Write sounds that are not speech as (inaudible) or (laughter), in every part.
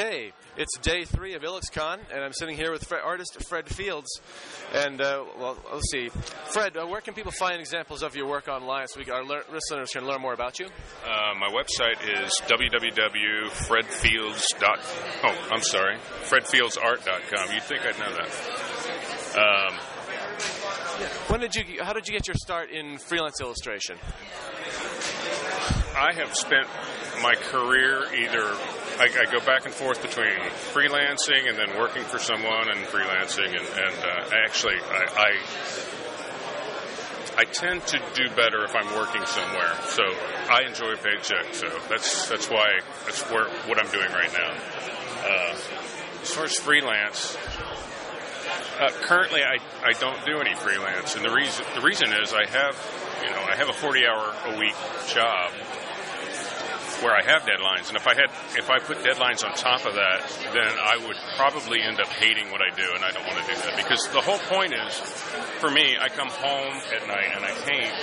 Okay, it's day three of IlluXCon, and I'm sitting here with Fred, artist Fred Fields. And, uh, well, let's see. Fred, uh, where can people find examples of your work online so we, our lear- listeners can learn more about you? Uh, my website is www.fredfields. Oh, I'm sorry, fredfieldsart.com. You'd think I'd know that. Um, When did you? How did you get your start in freelance illustration? I have spent my career either I, I go back and forth between freelancing and then working for someone and freelancing, and, and uh, actually I, I I tend to do better if I'm working somewhere. So I enjoy a paycheck. So that's that's why that's where what I'm doing right now. Uh, as far as freelance, uh, currently I, I don't do any freelance, and the reason the reason is I have you know I have a 40 hour a week job where I have deadlines, and if I had if I put deadlines on top of that, then I would probably end up hating what I do, and I don't want to do that because the whole point is, for me, I come home at night and I paint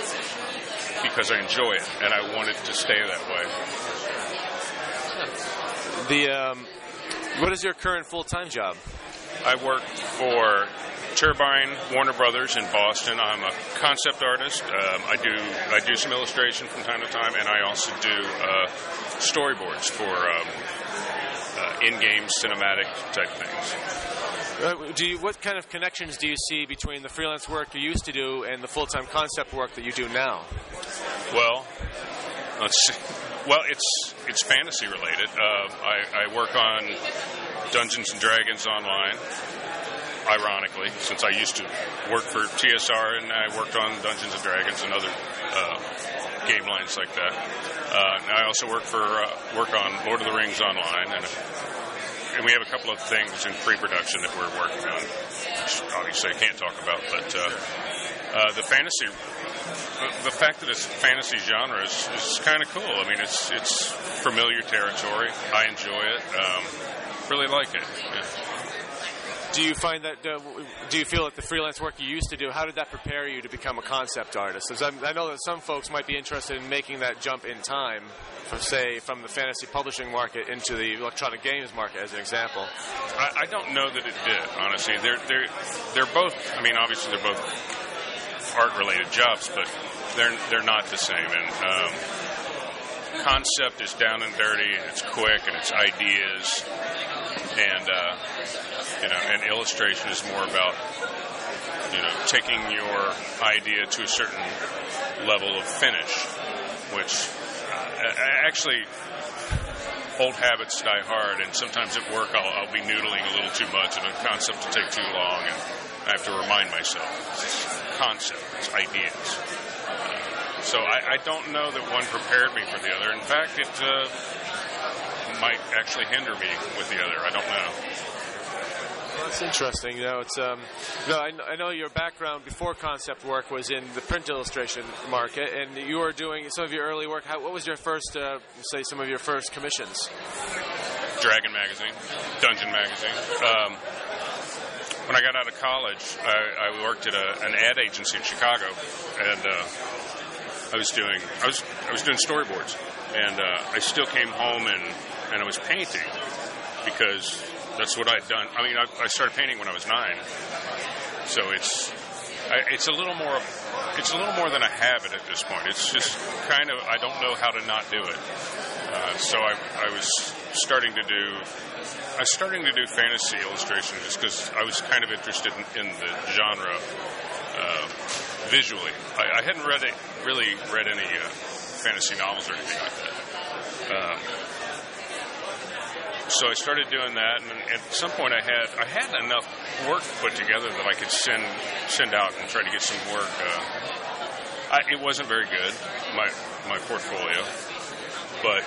because I enjoy it, and I want it to stay that way. The um, what is your current full time job? I work for Turbine Warner Brothers in Boston. I'm a concept artist. Um, I do I do some illustration from time to time, and I also do uh, storyboards for um, uh, in-game cinematic type things. Uh, do you, what kind of connections do you see between the freelance work you used to do and the full time concept work that you do now? Well, let's see. Well, it's it's fantasy related. Uh, I, I work on Dungeons and Dragons online. Ironically, since I used to work for TSR and I worked on Dungeons and Dragons and other uh, game lines like that. Uh, I also work for uh, work on Lord of the Rings online, and and we have a couple of things in pre-production that we're working on. Which obviously, I can't talk about, but uh, uh, the fantasy, the fact that it's fantasy genre is, is kind of cool. I mean, it's it's familiar territory. I enjoy it. Um, really like it. Yeah. Do you find that? Uh, do you feel that the freelance work you used to do? How did that prepare you to become a concept artist? I know that some folks might be interested in making that jump in time, from say from the fantasy publishing market into the electronic games market, as an example. I, I don't know that it did. Honestly, they're they're they're both. I mean, obviously, they're both art-related jobs, but they're they're not the same. And um, concept is down and dirty, and it's quick, and it's ideas, and uh, you know, and illustration is more about you know taking your idea to a certain level of finish, which uh, actually old habits die hard, and sometimes at work I'll, I'll be noodling a little too much, and a concept will take too long, and I have to remind myself concept, it's ideas. So I, I don't know that one prepared me for the other. In fact, it uh, might actually hinder me with the other. I don't know. Well, that's interesting. You know, it's um, no, I, I know your background before concept work was in the print illustration market, and you were doing some of your early work. How, what was your first, uh, say, some of your first commissions? Dragon magazine, Dungeon magazine. Um, when I got out of college, I, I worked at a, an ad agency in Chicago, and uh, I was doing I was I was doing storyboards, and uh, I still came home and and I was painting because that's what I'd done. I mean, I, I started painting when I was nine, so it's I, it's a little more it's a little more than a habit at this point. It's just kind of I don't know how to not do it. Uh, so I, I was starting to do I was starting to do fantasy illustration just because I was kind of interested in, in the genre uh, visually. I, I hadn't read it, really read any uh, fantasy novels or anything like that. Um, so I started doing that, and at some point I had I had enough work put together that I could send send out and try to get some work. Uh, I, it wasn't very good my my portfolio, but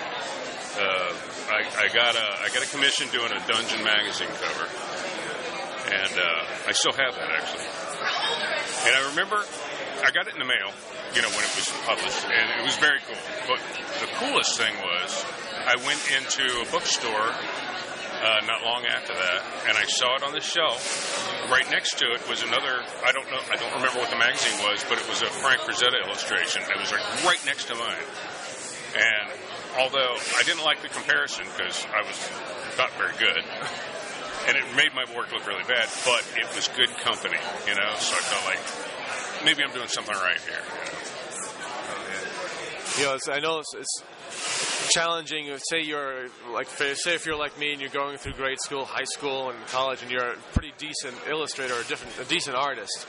uh, I, I got a I got a commission doing a Dungeon magazine cover, and uh, I still have that actually. And I remember I got it in the mail, you know, when it was published, and it was very cool. But the coolest thing was I went into a bookstore uh, not long after that, and I saw it on the shelf. Right next to it was another. I don't know. I don't remember what the magazine was, but it was a Frank Frazetta illustration. It was like right next to mine, and although I didn't like the comparison because I was not very good, (laughs) and it made my work look really bad. But it was good company, you know. So I felt like maybe I'm doing something right here. Oh, you know, it's, I know it's, it's challenging. Say you're like, say if you're like me and you're going through grade school, high school, and college, and you're a pretty decent illustrator or a, different, a decent artist,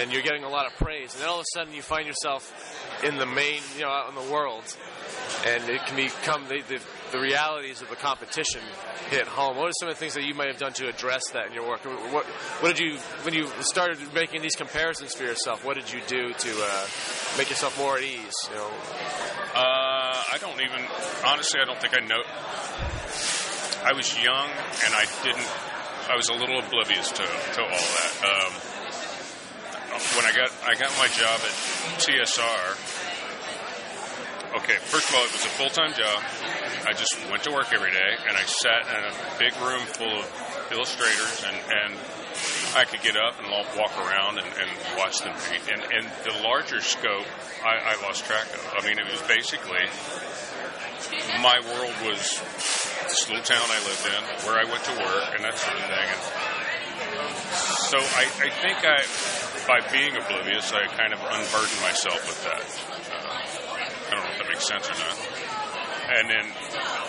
and you're getting a lot of praise, and then all of a sudden you find yourself in the main, you know, out in the world, and it can become the, the, the realities of the competition hit home. What are some of the things that you might have done to address that in your work? What, what did you, when you started making these comparisons for yourself, what did you do to uh, make yourself more at ease? You know? Uh, I don't even, honestly, I don't think I know. I was young and I didn't, I was a little oblivious to, to all that. Um, when I got I got my job at TSR. Okay, first of all, it was a full time job. I just went to work every day, and I sat in a big room full of illustrators, and, and I could get up and walk around and, and watch them paint. And, and the larger scope, I, I lost track of. I mean, it was basically my world was this little town I lived in, where I went to work, and that sort of thing. And so I, I think I by being oblivious, I kind of unburdened myself with that. Uh, I don't know if that makes sense or not. And then,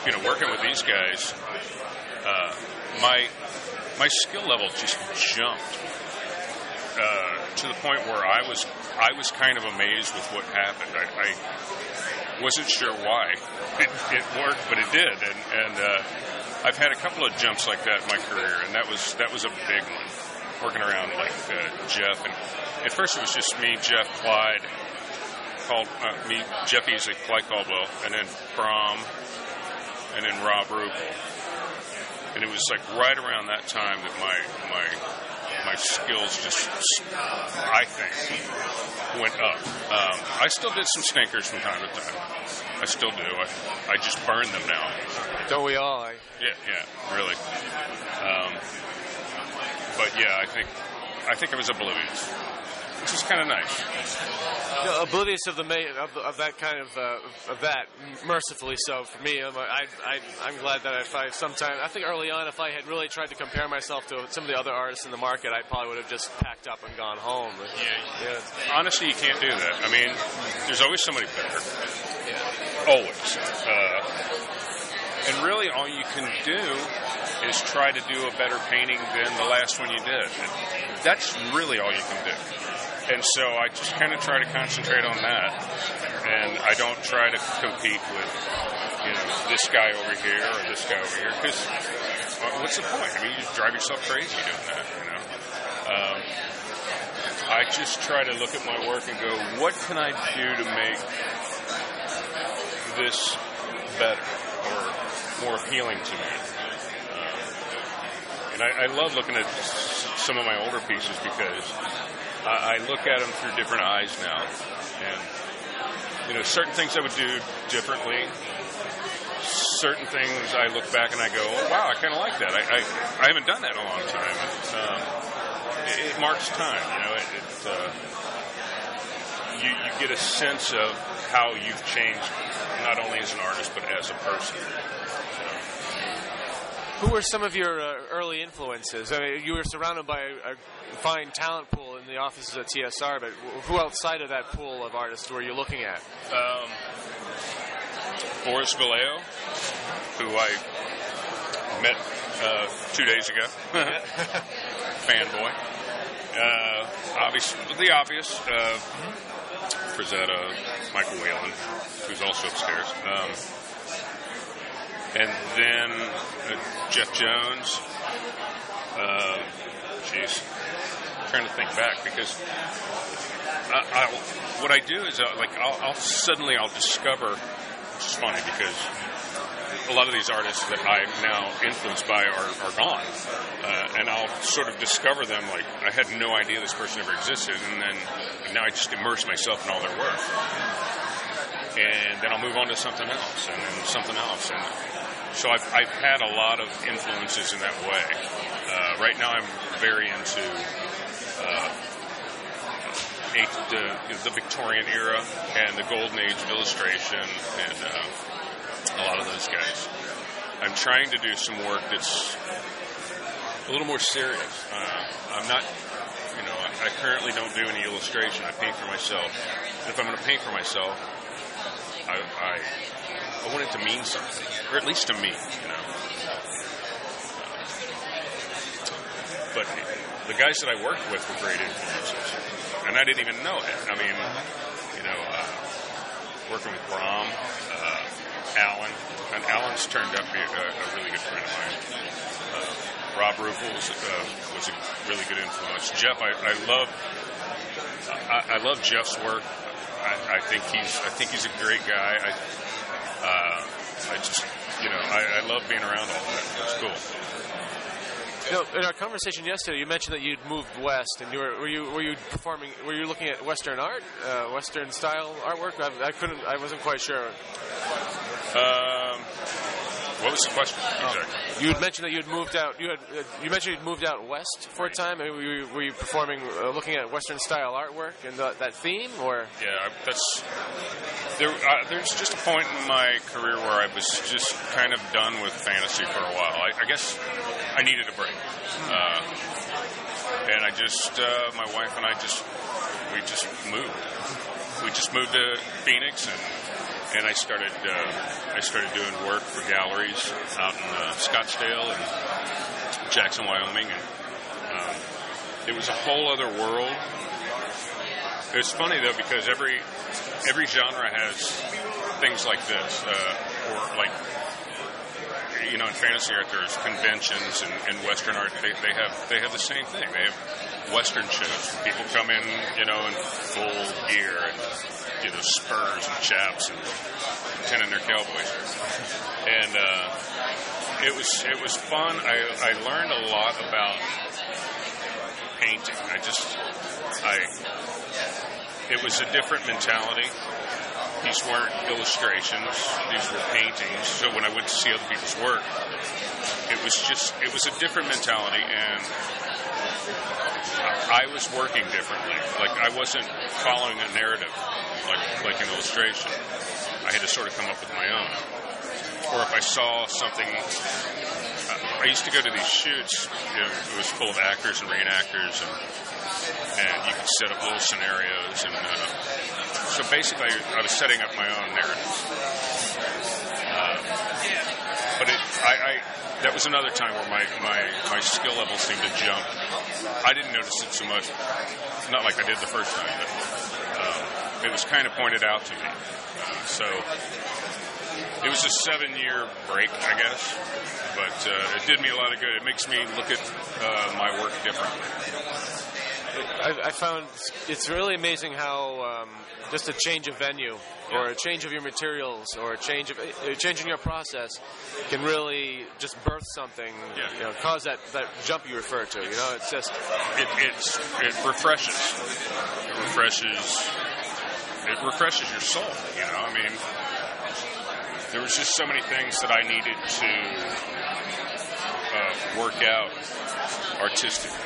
you know, working with these guys, uh, my my skill level just jumped uh, to the point where I was I was kind of amazed with what happened. I, I wasn't sure why (laughs) it, it, worked, but it did, and, and uh, I've had a couple of jumps like that in my career, and that was that was a big one working around like uh, Jeff. And at first it was just me, Jeff, Clyde, called uh, me, Jeff Easley, Clyde Caldwell, and then Brom, and then Rob Ruppel. And it was like right around that time that my my my skills just, I think, went up. Um, I still did some stinkers from time to time. I still do. I, I just burn them now. Don't we all? I... Yeah, yeah, really. Um, but yeah, I think I think I was oblivious, which is kind of nice. You know, oblivious of the of, of that kind of uh, of that, mercifully so for me. I'm, I, I, I'm glad that if I sometime I think early on, if I had really tried to compare myself to some of the other artists in the market, I probably would have just packed up and gone home. Yeah, yeah. Honestly, you can't do that. I mean, there's always somebody better. Yeah. Always. Uh, and really, all you can do is try to do a better painting than the last one you did. That's really all you can do. And so I just kind of try to concentrate on that. And I don't try to compete with, you know, this guy over here or this guy over here. Because what's the point? I mean, you just drive yourself crazy doing that, you know. Um, I just try to look at my work and go, what can I do to make this better? Or more appealing to me. Uh, and I, I, love looking at some of my older pieces because I, I look at them through different eyes now. And, you know, certain things I would do differently. Certain things I look back and I go, oh, wow, I kind of like that. I, I, I, haven't done that in a long time. Um, it, it, marks time, you know. It, it uh, you, you get a sense of how you've changed, not only as an artist, but as a person. Who were some of your uh, early influences? I mean, you were surrounded by a, a, fine talent pool in the offices at TSR, but who outside of that pool of artists were you looking at? Um, Boris Vallejo, who I met uh, two days ago. (laughs) Fanboy. Uh, obvious, the obvious. Uh, Frazetta, Michael Whelan, who's also upstairs. Um, and then uh, Jeff Jones. Uh, jeez, I'm trying to think back because I, I'll, what I do is uh, like I'll, I'll suddenly I'll discover, which is funny because a lot of these artists that I'm now influenced by are, are gone. Uh, and I'll sort of discover them like I had no idea this person ever existed, and then and now I just immerse myself in all their work. And then I'll move on to something else, and then something else. And so I've, I've had a lot of influences in that way. Uh, right now, I'm very into uh, the, Victorian era and the golden age of illustration, and uh, a lot of those guys. I'm trying to do some work that's a little more serious. Uh, I'm not, you know, I, I currently don't do any illustration. I paint for myself. And if I'm going to paint for myself, I, I, I want it to mean something, or at least to me, you know. But the guys that I worked with were great influences, and I didn't even know it. I mean, you know, uh, working with Brom, uh, Alan, and Alan's turned out to be a, a really good friend of mine. Uh, Rob Ruppel was, uh, was a really good influence. Jeff, I, I love, I, I love Jeff's work. I, I think he's, I think he's a great guy. I, uh, I just, you know, I, I love being around all that. It's cool. You know, in our conversation yesterday, you mentioned that you'd moved west, and you were were you were you performing? Were you looking at Western art, uh, Western style artwork? I, I couldn't. I wasn't quite sure. Um, what was the question exactly? You had mentioned that you had moved out. You had uh, you mentioned you'd moved out west for a time. And were you, were you performing, uh, looking at Western style artwork and the, that theme, or Yeah, I- that's there. Uh, there's just a point in my career where I was just kind of done with fantasy for a while. I, I guess I needed a break, uh, and I just uh, my wife and I just we just moved. We just moved to Phoenix and. And I started, uh, I started doing work for galleries out in uh, Scottsdale and Jackson, Wyoming, and um, it was a whole other world. It's funny though because every every genre has things like this, uh, or like you know, in fantasy art, there's conventions, and in Western art, they, they have they have the same thing. They have Western shows. People come in, you know, in full gear and you know spurs and chaps and pretending they're cowboys, and uh, it was it was fun. I I learned a lot about painting. I just I it was a different mentality. These weren't illustrations; these were paintings. So when I went to see other people's work, it was just it was a different mentality, and I was working differently. Like I wasn't following a narrative, like like an illustration. I had to sort of come up with my own. Or if I saw something, uh, I used to go to these shoots. You know, it was full of actors and reenactors, and and you could set up little scenarios. And uh, so basically, I was setting up my own narrative. Uh, but it, I, I, that was another time where my, my, my skill level seemed to jump. I didn't notice it so much, not like I did the first time, but um, it was kind of pointed out to me. Uh, so it was a seven year break, I guess, but uh, it did me a lot of good. It makes me look at uh, my work differently. I, I found it's really amazing how um, just a change of venue or a change of your materials or a change of a change in your process can really just birth something. Yeah. You know, cause that, that jump you refer to. You know, it's just It, it's, it refreshes. It refreshes. It refreshes your soul. You know, I mean, there was just so many things that I needed to uh, work out artistically.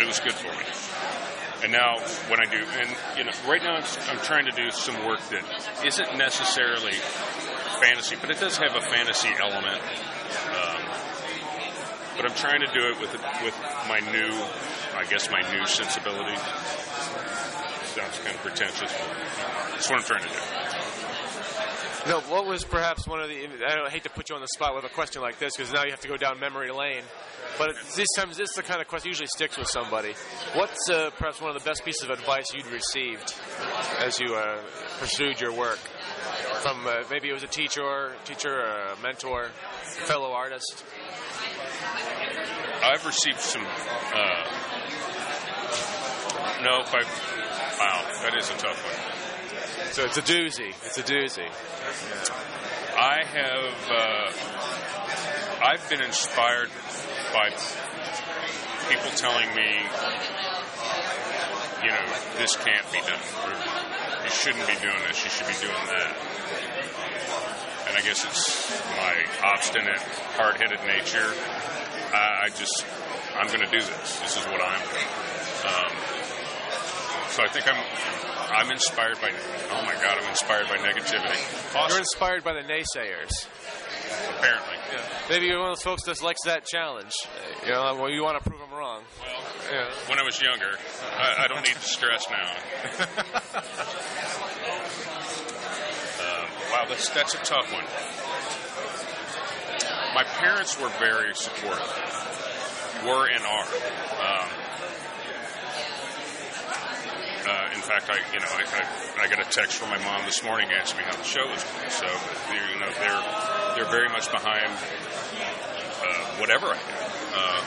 It was good for me. And now, when I do, and you know, right now I'm, I'm trying to do some work that isn't necessarily fantasy, but it does have a fantasy element. Um, but I'm trying to do it with with my new, I guess, my new sensibility. Sounds kind of pretentious, but that's what I'm trying to do. Know, what was perhaps one of the? I don't I hate to put you on the spot with a question like this because now you have to go down memory lane. But these times, this is the kind of question usually sticks with somebody. What's uh, perhaps one of the best pieces of advice you'd received as you uh, pursued your work from uh, maybe it was a teacher, teacher, a mentor, fellow artist? I've received some. Uh, no, if I. Wow, that is a tough one. So it's a doozy. It's a doozy. I have. Uh, I've been inspired by people telling me, you know, this can't be done. You shouldn't be doing this. You should be doing that. And I guess it's my obstinate, hard-headed nature. I, I just, I'm going to do this. This is what I'm. Um, so I think I'm I'm inspired by. Oh my God, I'm inspired by negativity. Awesome. You're inspired by the naysayers. Apparently. Maybe you're one of those folks that likes that challenge. You know, well, you want to prove them wrong. Well, Yeah. when I was younger, I, I don't need the stress now. (laughs) um, wow, that's that's a tough one. My parents were very supportive, were and are. Um, uh, in fact, I you know I, I, I got a text from my mom this morning asking me how the show was going. So you know they're they're very much behind uh, whatever I do. Uh,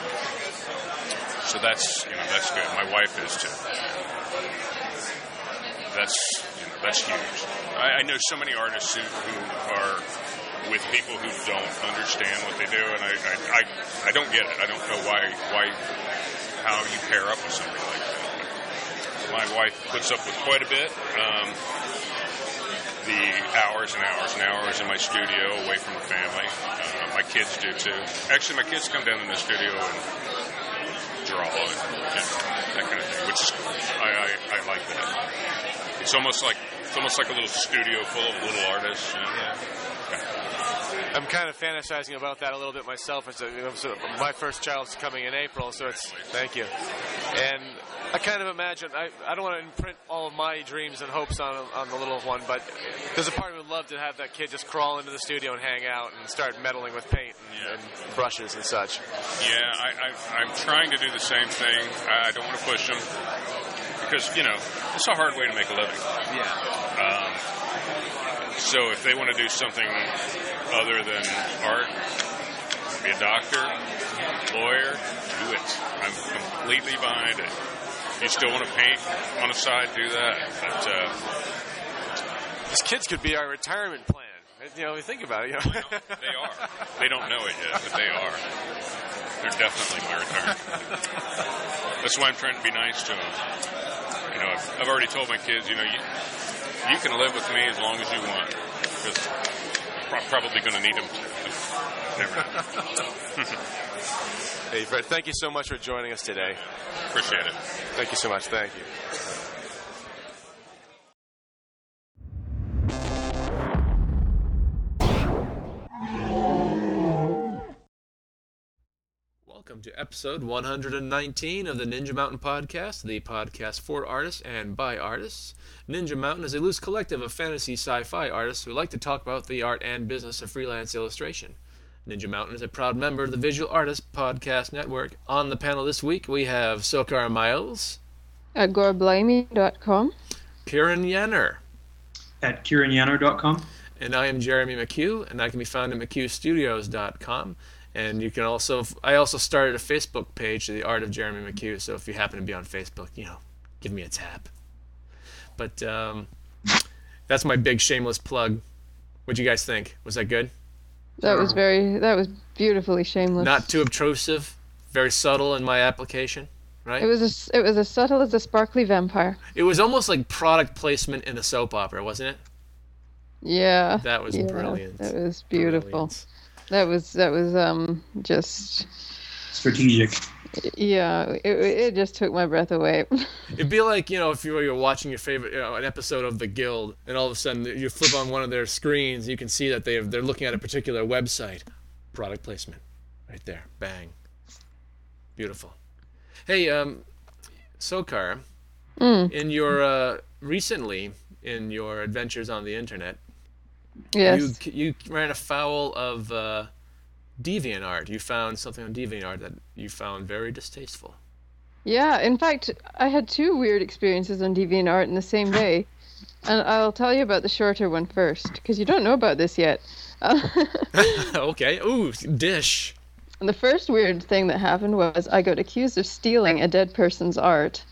so that's you know that's good. My wife is too. That's you know, that's huge. I, I know so many artists who, who are with people who don't understand what they do, and I, I, I, I don't get it. I don't know why why how you pair up with somebody. My wife puts up with quite a bit. Um, the hours and hours and hours in my studio away from the family. Uh, my kids do too. Actually, my kids come down in the studio and draw and, and that kind of thing, which is I, I, I like that. It's almost like it's almost like a little studio full of little artists. You know? I'm kind of fantasizing about that a little bit myself. It's a, you know, so my first child's coming in April, so it's thank you. And I kind of imagine I, I don't want to imprint all of my dreams and hopes on on the little one, but there's a part of me would love to have that kid just crawl into the studio and hang out and start meddling with paint and, Yeah. and brushes and such. Yeah, I, I, I'm trying to do the same thing. I, I don't want to push them because you know it's a hard way to make a living. Yeah. Um, so if they want to do something other than art, be a doctor, lawyer, do it. I'm completely behind it. You still want to paint on the side, do that. But uh, These kids could be our retirement plan. You know, think about it. You know. they are. They don't know it yet, but they are. They're definitely my retirement. That's why I'm trying to be nice to them. You know, I've, I've already told my kids, you know, you, you can live with me as long as you want. Because probably going to need. Never (laughs) hey, Fred, thank you so much for joining us today. Appreciate it. Thank you so much. Thank you. Welcome to episode 119 of the Ninja Mountain Podcast, the podcast for artists and by artists. Ninja Mountain is a loose collective of fantasy sci fi artists who like to talk about the art and business of freelance illustration. Ninja Mountain is a proud member of the Visual Artists Podcast Network. On the panel this week, we have Socar Myles, At goreblimey.com. Kieran Yanner, at kieranyanner.com. and I am Jeremy McHugh, and I can be found at mchughstudios.com. And you can also, I also started a Facebook page, The Art of Jeremy McHugh. So if you happen to be on Facebook, you know, give me a tap. But um, that's my big shameless plug. What'd you guys think? Was that good? That was very, that was beautifully shameless. Not too obtrusive, very subtle in my application, right? It was as, it was as subtle as a sparkly vampire. It was almost like product placement in a soap opera, wasn't it? Yeah. That was yeah, brilliant. That was beautiful. Brilliant. That was that was um just Strategic. yeah. It, it just took my breath away. (laughs) It'd be like you know if you were watching your favorite you know, an episode of The Guild, and all of a sudden you flip on one of their screens, you can see that they they're looking at a particular website, product placement, right there, bang, beautiful. Hey, um, Socar, in your uh, recently in your adventures on the internet, yes. you you ran afoul of uh, DeviantArt. You found something on DeviantArt that you found very distasteful. Yeah, in fact, I had two weird experiences on DeviantArt in the same day. And I'll tell you about the shorter one first, because you don't know about this yet. (laughs) (laughs) Okay. Ooh, dish. And the first weird thing that happened was I got accused of stealing a dead person's art.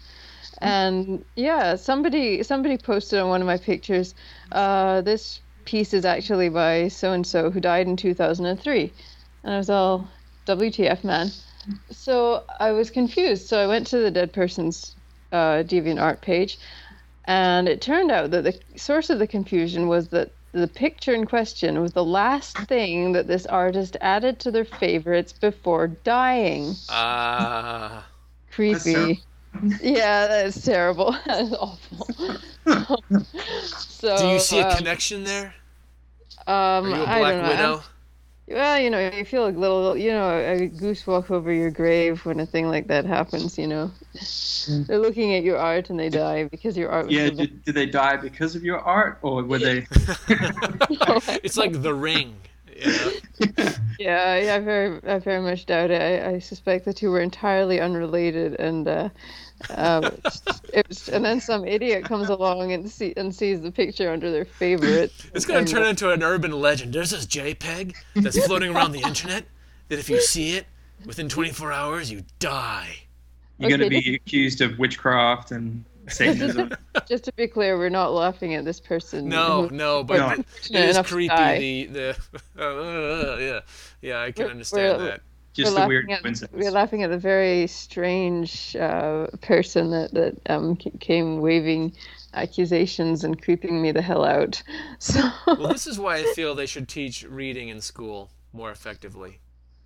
And yeah, somebody somebody posted on one of my pictures, uh, this piece is actually by so and so who died in 2003. And I was all, WTF, man. So I was confused. So I went to the dead person's uh, DeviantArt page, and it turned out that the source of the confusion was that the picture in question was the last thing that this artist added to their favorites before dying. Ah. Creepy. Yeah, that is terrible. (laughs) That is awful. (laughs) so, Do you see a um, connection there? Um, Are you a I Black don't know. Widow? Well, you know, you feel a little, you know, a goose walk over your grave when a thing like that happens. You know, (laughs) they're looking at your art and they die because your art was Yeah, so bad. did, did they die because of your art, or were they? (laughs) (laughs) it's like The Ring. You (laughs) know? Yeah, I, I very, I very much doubt it. I, I suspect the two were entirely unrelated, and uh, um, it was, and then some idiot comes along and see and sees the picture under their favorite. It's gonna and- turn into an urban legend. There's this JPEG that's floating around the internet that if you see it within 24 hours, you die. You're going to be accused of witchcraft and Satanism. (laughs) Just to be clear, we're not laughing at this person. No, no, but No. it fortunate is enough to creepy. The the uh, (laughs) yeah yeah I can We're- understand we're- that. Just we're a weird laughing at, coincidence. We're laughing at the very strange uh, person that that um, came waving accusations and creeping me the hell out. (laughs) So, Well, this is why I feel they should teach reading in school more effectively.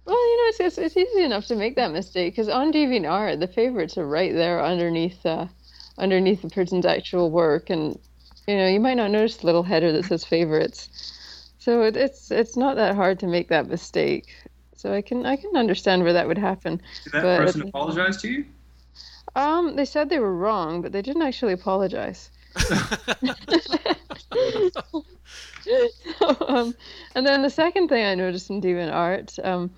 well, you know, it's, it's, it's easy enough to make that mistake because on DeviantArt, the favorites are right there underneath uh, underneath the person's actual work, and you know, you might not notice the little header that says favorites. So it, it's it's not that hard to make that mistake. So I can I can understand where that would happen. Did that but- person apologize to you? Um, they said they were wrong, but they didn't actually apologize. (laughs) (laughs) (laughs) um, and then the second thing I noticed in DeviantArt, um,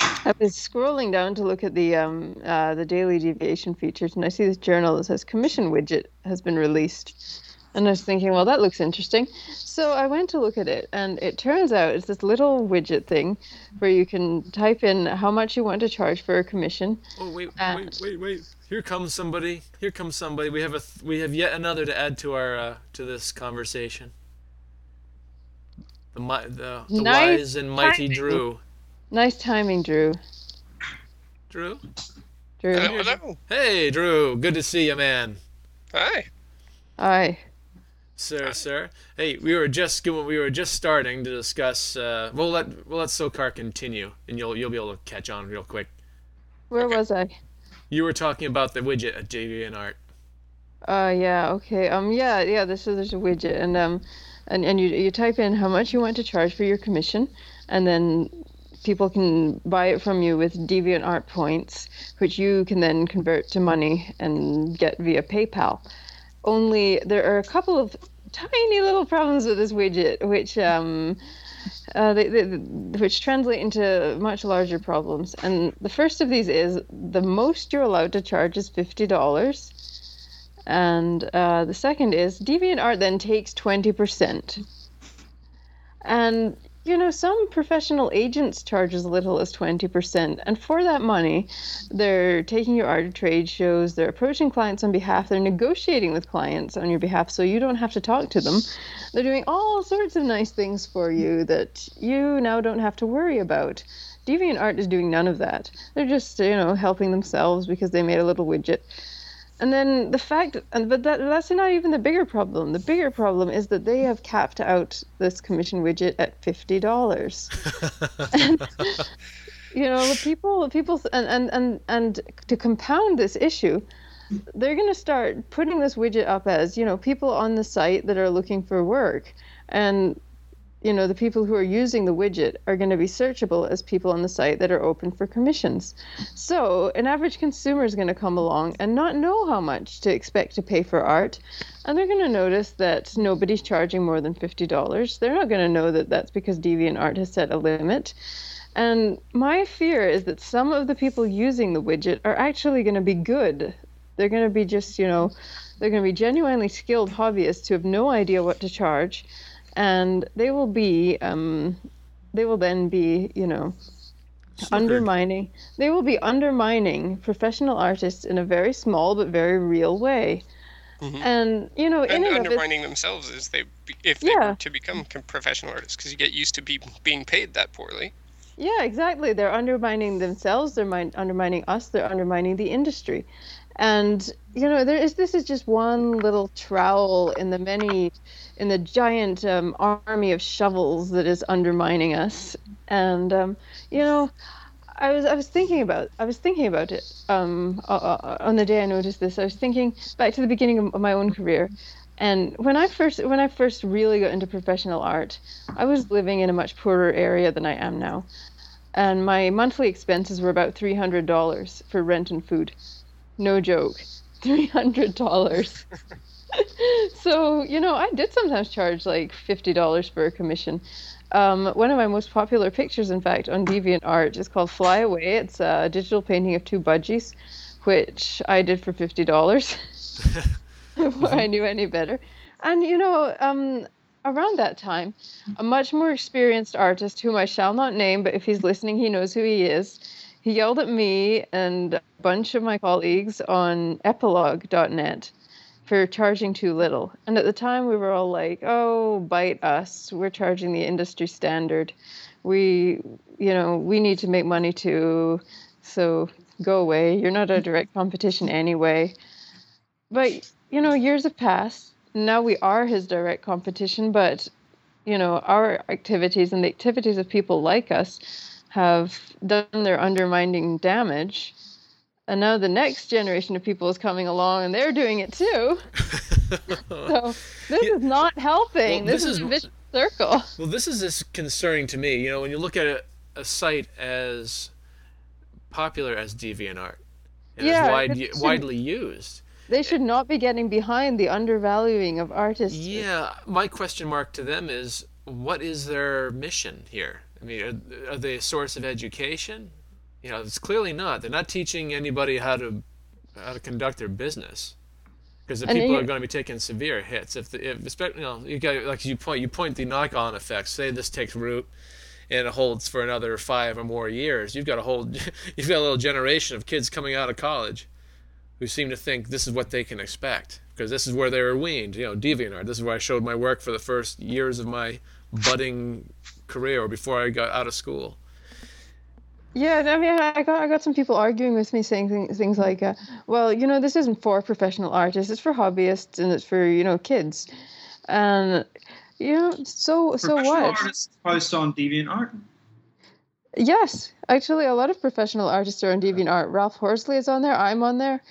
I was scrolling down to look at the um, uh, the daily deviation features, and I see this journal that says commission widget has been released. And I was thinking, well, that looks interesting. So I went to look at it, and it turns out it's this little widget thing where you can type in how much you want to charge for a commission, Oh wait, Uh, wait, wait, wait! Here comes somebody. Here comes somebody. We have a th- we have yet another to add to our uh, to this conversation. The the, the Nice wise and mighty. Drew. Nice timing, Drew. Drew. Drew. Hello, hello. Hey, Drew. Good to see you, man. Hi. Hi. Sir, sir. Hey, we were just. We were just starting to discuss. Uh, we'll let we'll let Socar continue, and you'll you'll be able to catch on real quick. Where was I? You were talking about the widget at JVN Uh, yeah. Okay. Um. Yeah. Yeah. This is there's a widget, and um, and and you you type in how much you want to charge for your commission, and then people can buy it from you with DeviantArt points, which you can then convert to money and get via PayPal. Only there are a couple of tiny little problems with this widget, which um, uh, they, they, which translate into much larger problems. And the first of these is the most you're allowed to charge is fifty dollars, and uh, the second is DeviantArt then takes twenty percent. And you know, some professional agents charge as little as 20%. And for that money, they're taking your art to trade shows, they're approaching clients on behalf, they're negotiating with clients on your behalf so you don't have to talk to them. They're doing all sorts of nice things for you that you now don't have to worry about. DeviantArt is doing none of that. They're just, you know, helping themselves because they made a little widget. And then the fact, and but that that's not even the bigger problem. The bigger problem is that they have capped out this commission widget at fifty dollars. (laughs) you know, the people, the people, and and and and to compound this issue, they're going to start putting this widget up as you know people on the site that are looking for work, and you know the people who are using the widget are going to be searchable as people on the site that are open for commissions. So an average consumer is going to come along and not know how much to expect to pay for art, and they're going to notice that nobody's charging more than fifty dollars. They're not going to know that that's because DeviantArt has set a limit. And my fear is that some of the people using the widget are actually going to be good. They're going to be just, you know, they're going to be genuinely skilled hobbyists who have no idea what to charge, and they will be, um, they will then be, you know, undermining. They will be undermining professional artists in a very small but very real way. And you know, in and and undermining themselves is they if they Yeah. were to become professional artists because you get used to be being paid that poorly. Yeah, exactly. They're undermining themselves. They're undermining us. They're undermining the industry. And you know, there is this is just one little trowel in the many, in the giant um, army of shovels that is undermining us. And um, you know, I was I was thinking about I was thinking about it um, on the day I noticed this. I was thinking back to the beginning of my own career, and when I first when I first really got into professional art, I was living in a much poorer area than I am now, and my monthly expenses were about three hundred dollars for rent and food. No joke, three hundred dollars. (laughs) so you know, I did sometimes charge like fifty dollars for a commission. Um, one of my most popular pictures, in fact, on DeviantArt is called "Fly Away." It's a digital painting of two budgies, which I did for fifty dollars (laughs) before I knew any better. And you know, um, around that time, a much more experienced artist, whom I shall not name, but if he's listening, he knows who he is. He yelled at me and a bunch of my colleagues on Epilogue.net for charging too little. And at the time, we were all like, "Oh, bite us! We're charging the industry standard. We, you know, we need to make money too. So go away. You're not a direct competition anyway." But you know, years have passed. Now we are his direct competition, but you know, our activities and the activities of people like us have done their undermining damage and now the next generation of people is coming along and they're doing it too. (laughs) so this Yeah. is not helping. Well, this, this is, is- a vicious circle. Well, this is just concerning to me. You know, when you look at a, a site as popular as DeviantArt and Yeah, as wide, it's- widely used. They should not be getting behind the undervaluing of artists. Yeah, my question mark to them is what is their mission here? I mean, are, are they a source of education? You know, it's clearly not. They're not teaching anybody how to how to conduct their business because the And people are going to be taking severe hits. If, the, if especially, you know, you got like you point you point the knock-on effects. Say this takes root and it holds for another five or more years. You've got a whole (laughs) you've got a little generation of kids coming out of college who seem to think this is what they can expect because this is where they were weaned. You know, DeviantArt. This is where I showed my work for the first years of my budding career or before I got out of school. Yeah, I mean, I got I got some people arguing with me saying things, things like, uh, "Well, you know, this isn't for professional artists; it's for hobbyists and it's for you know kids." And you know, so so Professional what? artists post on DeviantArt. Yes, actually, a lot of professional artists are on DeviantArt. Ralph Horsley is on there. I'm on there.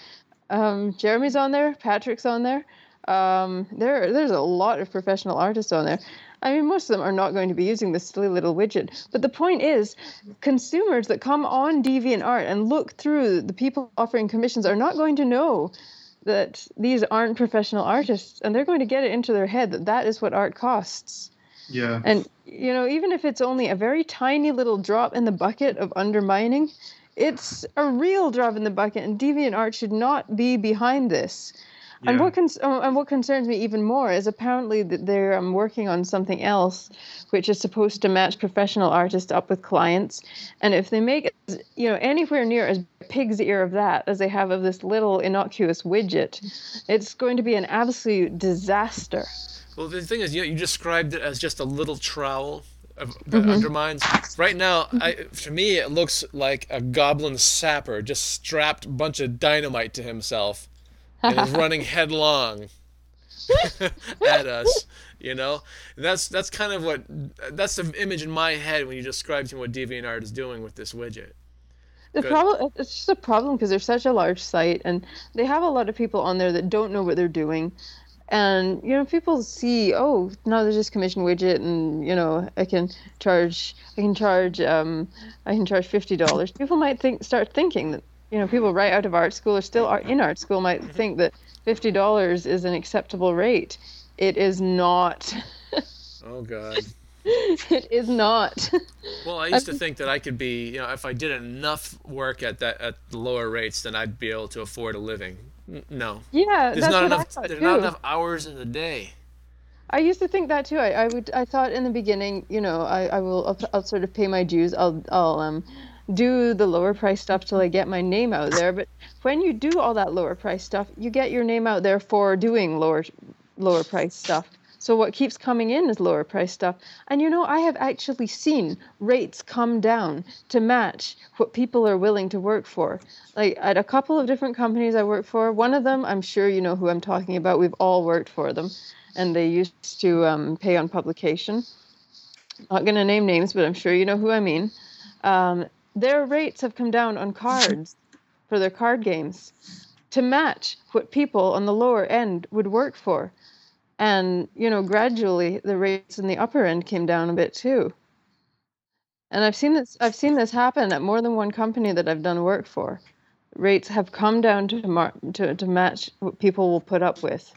Um, Jeremy's on there. Patrick's on there. Um, there, there's a lot of professional artists on there. I mean, most of them are not going to be using this silly little widget. But the point is, consumers that come on DeviantArt and look through the people offering commissions are not going to know that these aren't professional artists, and they're going to get it into their head that that is what art costs. Yeah. And you know, even if it's only a very tiny little drop in the bucket of undermining, it's a real drop in the bucket, and DeviantArt should not be behind this. And what cons- uh, and what concerns me even more is apparently that they're um, working on something else, which is supposed to match professional artists up with clients. And if they make it, you know, anywhere near as pig's ear of that as they have of this little innocuous widget, it's going to be an absolute disaster. Well, the thing is, you, know, you described it as just a little trowel of, that Mm-hmm. undermines. Right now, I, to me, it looks like a goblin sapper just strapped a bunch of dynamite to himself and is running headlong (laughs) at us. You know, that's that's kind of what that's the image in my head when you describe to me what DeviantArt is doing with this widget. The Good. problem it's just a problem because they're such a large site and they have a lot of people on there that don't know what they're doing. And you know, people see, oh, now there's this commission widget, and you know, I can charge, I can charge, um, I can charge fifty dollars. People might think, start thinking that, you know, people right out of art school or still are in art school might think that fifty dollars is an acceptable rate. It is not. Oh God. (laughs) it is not. Well, I (laughs) used to think that I could be, you know, if I did enough work at that at the lower rates, then I'd be able to afford a living. No, yeah, there's that's not what I enough. thought There's too. not enough hours in the day. I used to think that too. I, I would I thought in the beginning, you know, I, I will I'll, I'll sort of pay my dues. I'll I'll um do the lower price stuff till I get my name out there. But when you do all that lower price stuff, you get your name out there for doing lower lower price stuff. So what keeps coming in is lower price stuff. And you know, I have actually seen rates come down to match what people are willing to work for. Like at a couple of different companies I work for, one of them, I'm sure you know who I'm talking about. We've all worked for them. And they used to um, pay on publication. Not going to name names, but I'm sure you know who I mean. Um, their rates have come down on cards (laughs) for their card games to match what people on the lower end would work for. And, you know, gradually the rates in the upper end came down a bit too. And I've seen this I've seen this happen at more than one company that I've done work for. Rates have come down to mar- to, to match what people will put up with.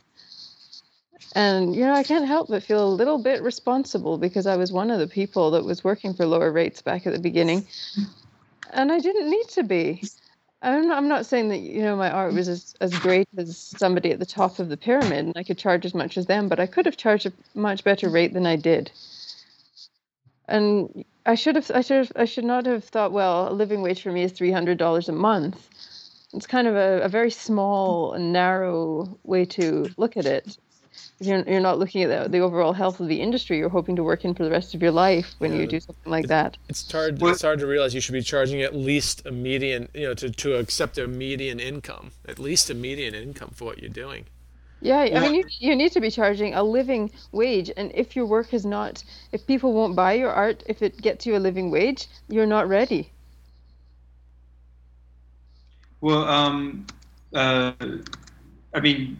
And you know, I can't help but feel a little bit responsible because I was one of the people that was working for lower rates back at the beginning. And I didn't need to be. I'm not, I'm not saying that you know my art was as, as great as somebody at the top of the pyramid and I could charge as much as them, but I could have charged a much better rate than I did. And I should have I should have I should not have thought well a living wage for me is three hundred dollars a month. It's kind of a, a very small and narrow way to look at it. You're, you're not looking at the, the overall health of the industry. You're hoping to work in for the rest of your life when you do something like that. It's hard. It's hard to realize you should be charging at least a median, you know, to, to accept a median income, at least a median income for what you're doing. Yeah, I Yeah. mean, you, you need to be charging a living wage. And if your work is not, if people won't buy your art, if it gets you a living wage, you're not ready. Well, um, uh, I mean,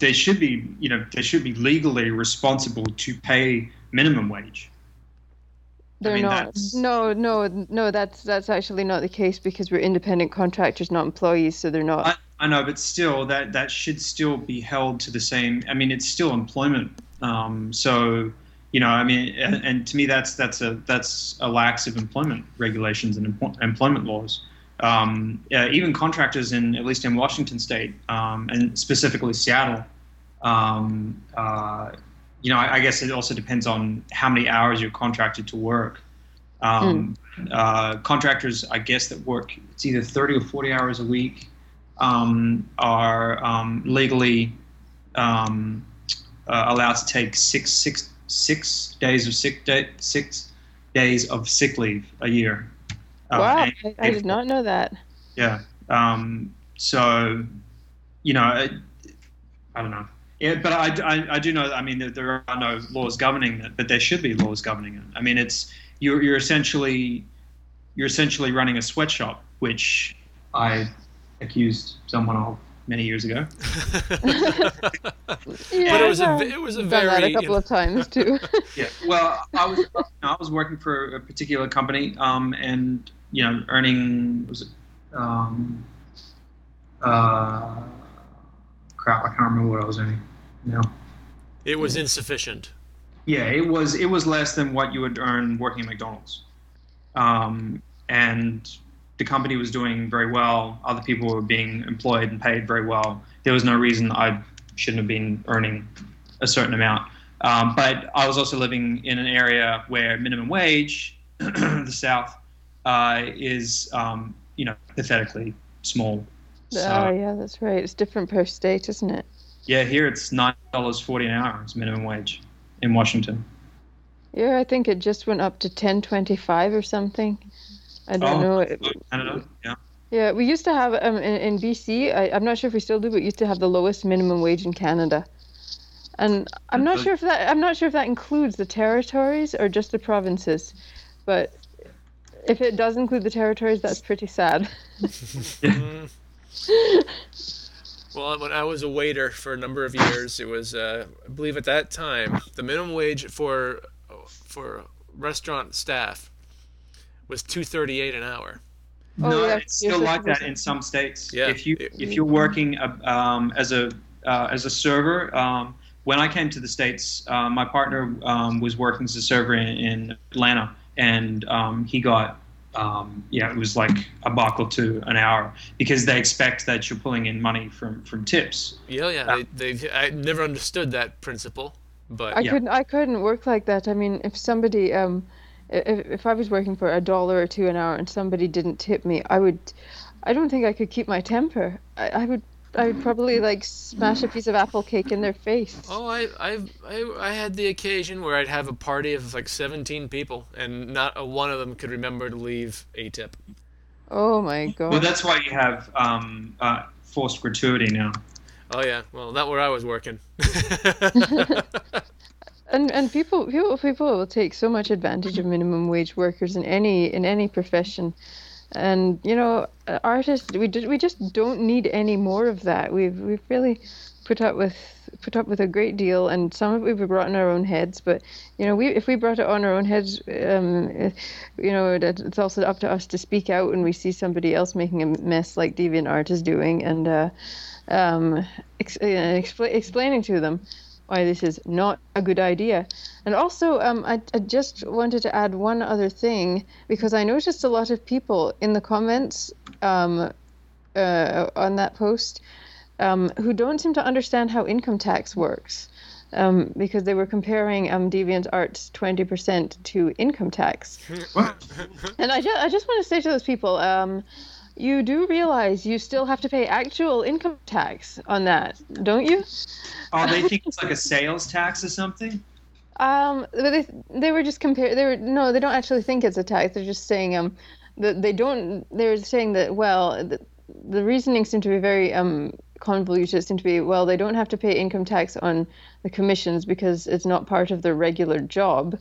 they should be, you know, they should be legally responsible to pay minimum wage. They're mean, not. that's- No, no, no. That's that's actually not the case because we're independent contractors, not employees. So they're not. I, I know, but still, that that should still be held to the same. I mean, it's still employment. Um, so, you know, I mean, and, and to me, that's that's a that's a lax of employment regulations and empl- employment laws. Um, yeah, even contractors in at least in Washington State um, and specifically Seattle. Um, uh, you know, I, I guess it also depends on how many hours you're contracted to work. Um, uh, contractors, I guess, that work it's either 30 or 40 hours a week um, are um, legally um, uh, allowed to take six, six, six days of sick day, six days of sick leave a year. Um, wow, and- I, I did not know that. yeah. Um, so, you know, I, I don't know. Yeah, but I, I, I do know. I mean, there, there are no laws governing it, but there should be laws governing it. I mean, it's you're, you're essentially you're essentially running a sweatshop, which I accused someone of many years ago. (laughs) Yeah, but it was a I've it was a done that very a you couple know, of times too. (laughs) Yeah. Well, I was I was working for a particular company, um, and you know, earning was it, um, uh, crap, I can't remember what I was earning. No. it was insufficient. Yeah, it was it was less than what you would earn working at McDonald's, um, and the company was doing very well. Other people were being employed and paid very well. There was no reason I shouldn't have been earning a certain amount. Um, but I was also living in an area where minimum wage, (clears throat) the South, uh, is um, you know pathetically small. So, oh yeah, that's right. It's different per state, isn't it? yeah, here it's nine dollars forty an hour is minimum wage in Washington. Yeah, I think it just went up to ten twenty five or something. I don't Oh, know. It- Canada, yeah. Yeah, we used to have um, in, in BC. I, I'm not sure if we still do, but used to have the lowest minimum wage in Canada. And I'm not sure if that I'm not sure if that includes the territories or just the provinces, but if it does include the territories, that's pretty sad. Mm. (laughs) Well, when I was a waiter for a number of years, it was, uh, I believe, at that time, the minimum wage for for restaurant staff was two thirty eight an hour. Oh, no, yeah, it's still like that in some states. Yeah. If you if you're working uh, um, as a uh, as a server, um, when I came to the states, uh, my partner um, was working as a server in, in Atlanta, and um, he got um, yeah, it was like a buck or two an hour because they expect that you're pulling in money from from tips. Yeah, yeah. They, they, I never understood that principle, but I Yeah. couldn't I couldn't work like that. I mean, if somebody um if, if I was working for a dollar or two an hour and somebody didn't tip me, I would I don't think I could keep my temper. I, I would I would probably like smash a piece of apple cake in their face. Oh, I, I, I, I had the occasion where I'd have a party of like 17 people, and not a one of them could remember to leave a tip. Oh my god. Well, that's why you have um, uh, forced gratuity now. Oh yeah, well, not where I was working. (laughs) (laughs) and and people people people will take so much advantage of minimum wage workers in any in any profession and you know, artists we just we just don't need any more of that. We've we've really put up with put up with a great deal, and some of it we've brought in our own heads. But you know, we if we brought it on our own heads, um, eh, you know, it's also up to us to speak out when we see somebody else making a mess like DeviantArt is doing, and uh, um, ex- uh, expl- explaining to them why this is not a good idea. And also, um, I, I just wanted to add one other thing because I noticed a lot of people in the comments um, uh, on that post um, who don't seem to understand how income tax works. Um, because they were comparing um, DeviantArt's 20% to income tax. and I, ju- I just want to say to those people, um, you do realize you still have to pay actual income tax on that, don't you? Oh, they think it's like a (laughs) sales tax or something. Um, but they they were just compare. They were no, they don't actually think it's a tax. They're just saying um, that they don't. They're saying that well, the, the reasoning seemed to be very um convoluted. It seemed to be well, they don't have to pay income tax on the commissions because it's not part of their regular job.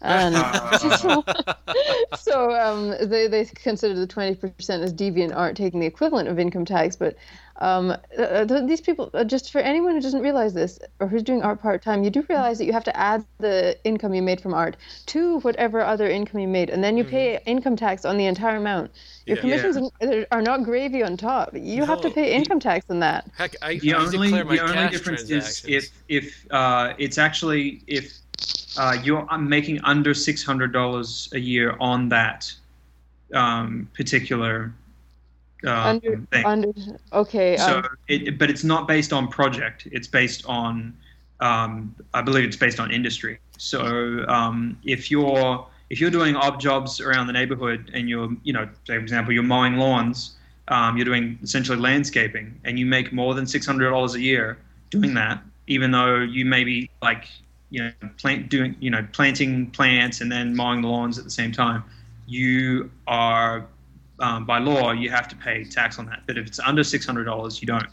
And (laughs) so, (laughs) so um, they, they consider the 20% as DeviantArt taking the equivalent of income tax. But um, uh, th- these people, uh, just for anyone who doesn't realize this or who's doing art part time, you do realize that you have to add the income you made from art to whatever other income you made, and then you pay income tax on the entire amount. Your Yeah. commissions are- are not gravy on top. You have to pay income tax on that. Heck, I, The I only declare my the only cash difference is if if uh, it's actually if uh, you're making under six hundred dollars a year on that um, particular uh, Under, thing. under, okay. so um, it, but it's not based on project. It's based on, um, I believe it's based on industry. So um, if you're if you're doing odd jobs around the neighborhood and you're, you know, say for example, you're mowing lawns, um, you're doing essentially landscaping, and you make more than six hundred dollars a year doing that, even though you may be like, you know, plant doing, you know, planting plants and then mowing the lawns at the same time, you are um, by law you have to pay tax on that. But if it's under six hundred dollars, you don't.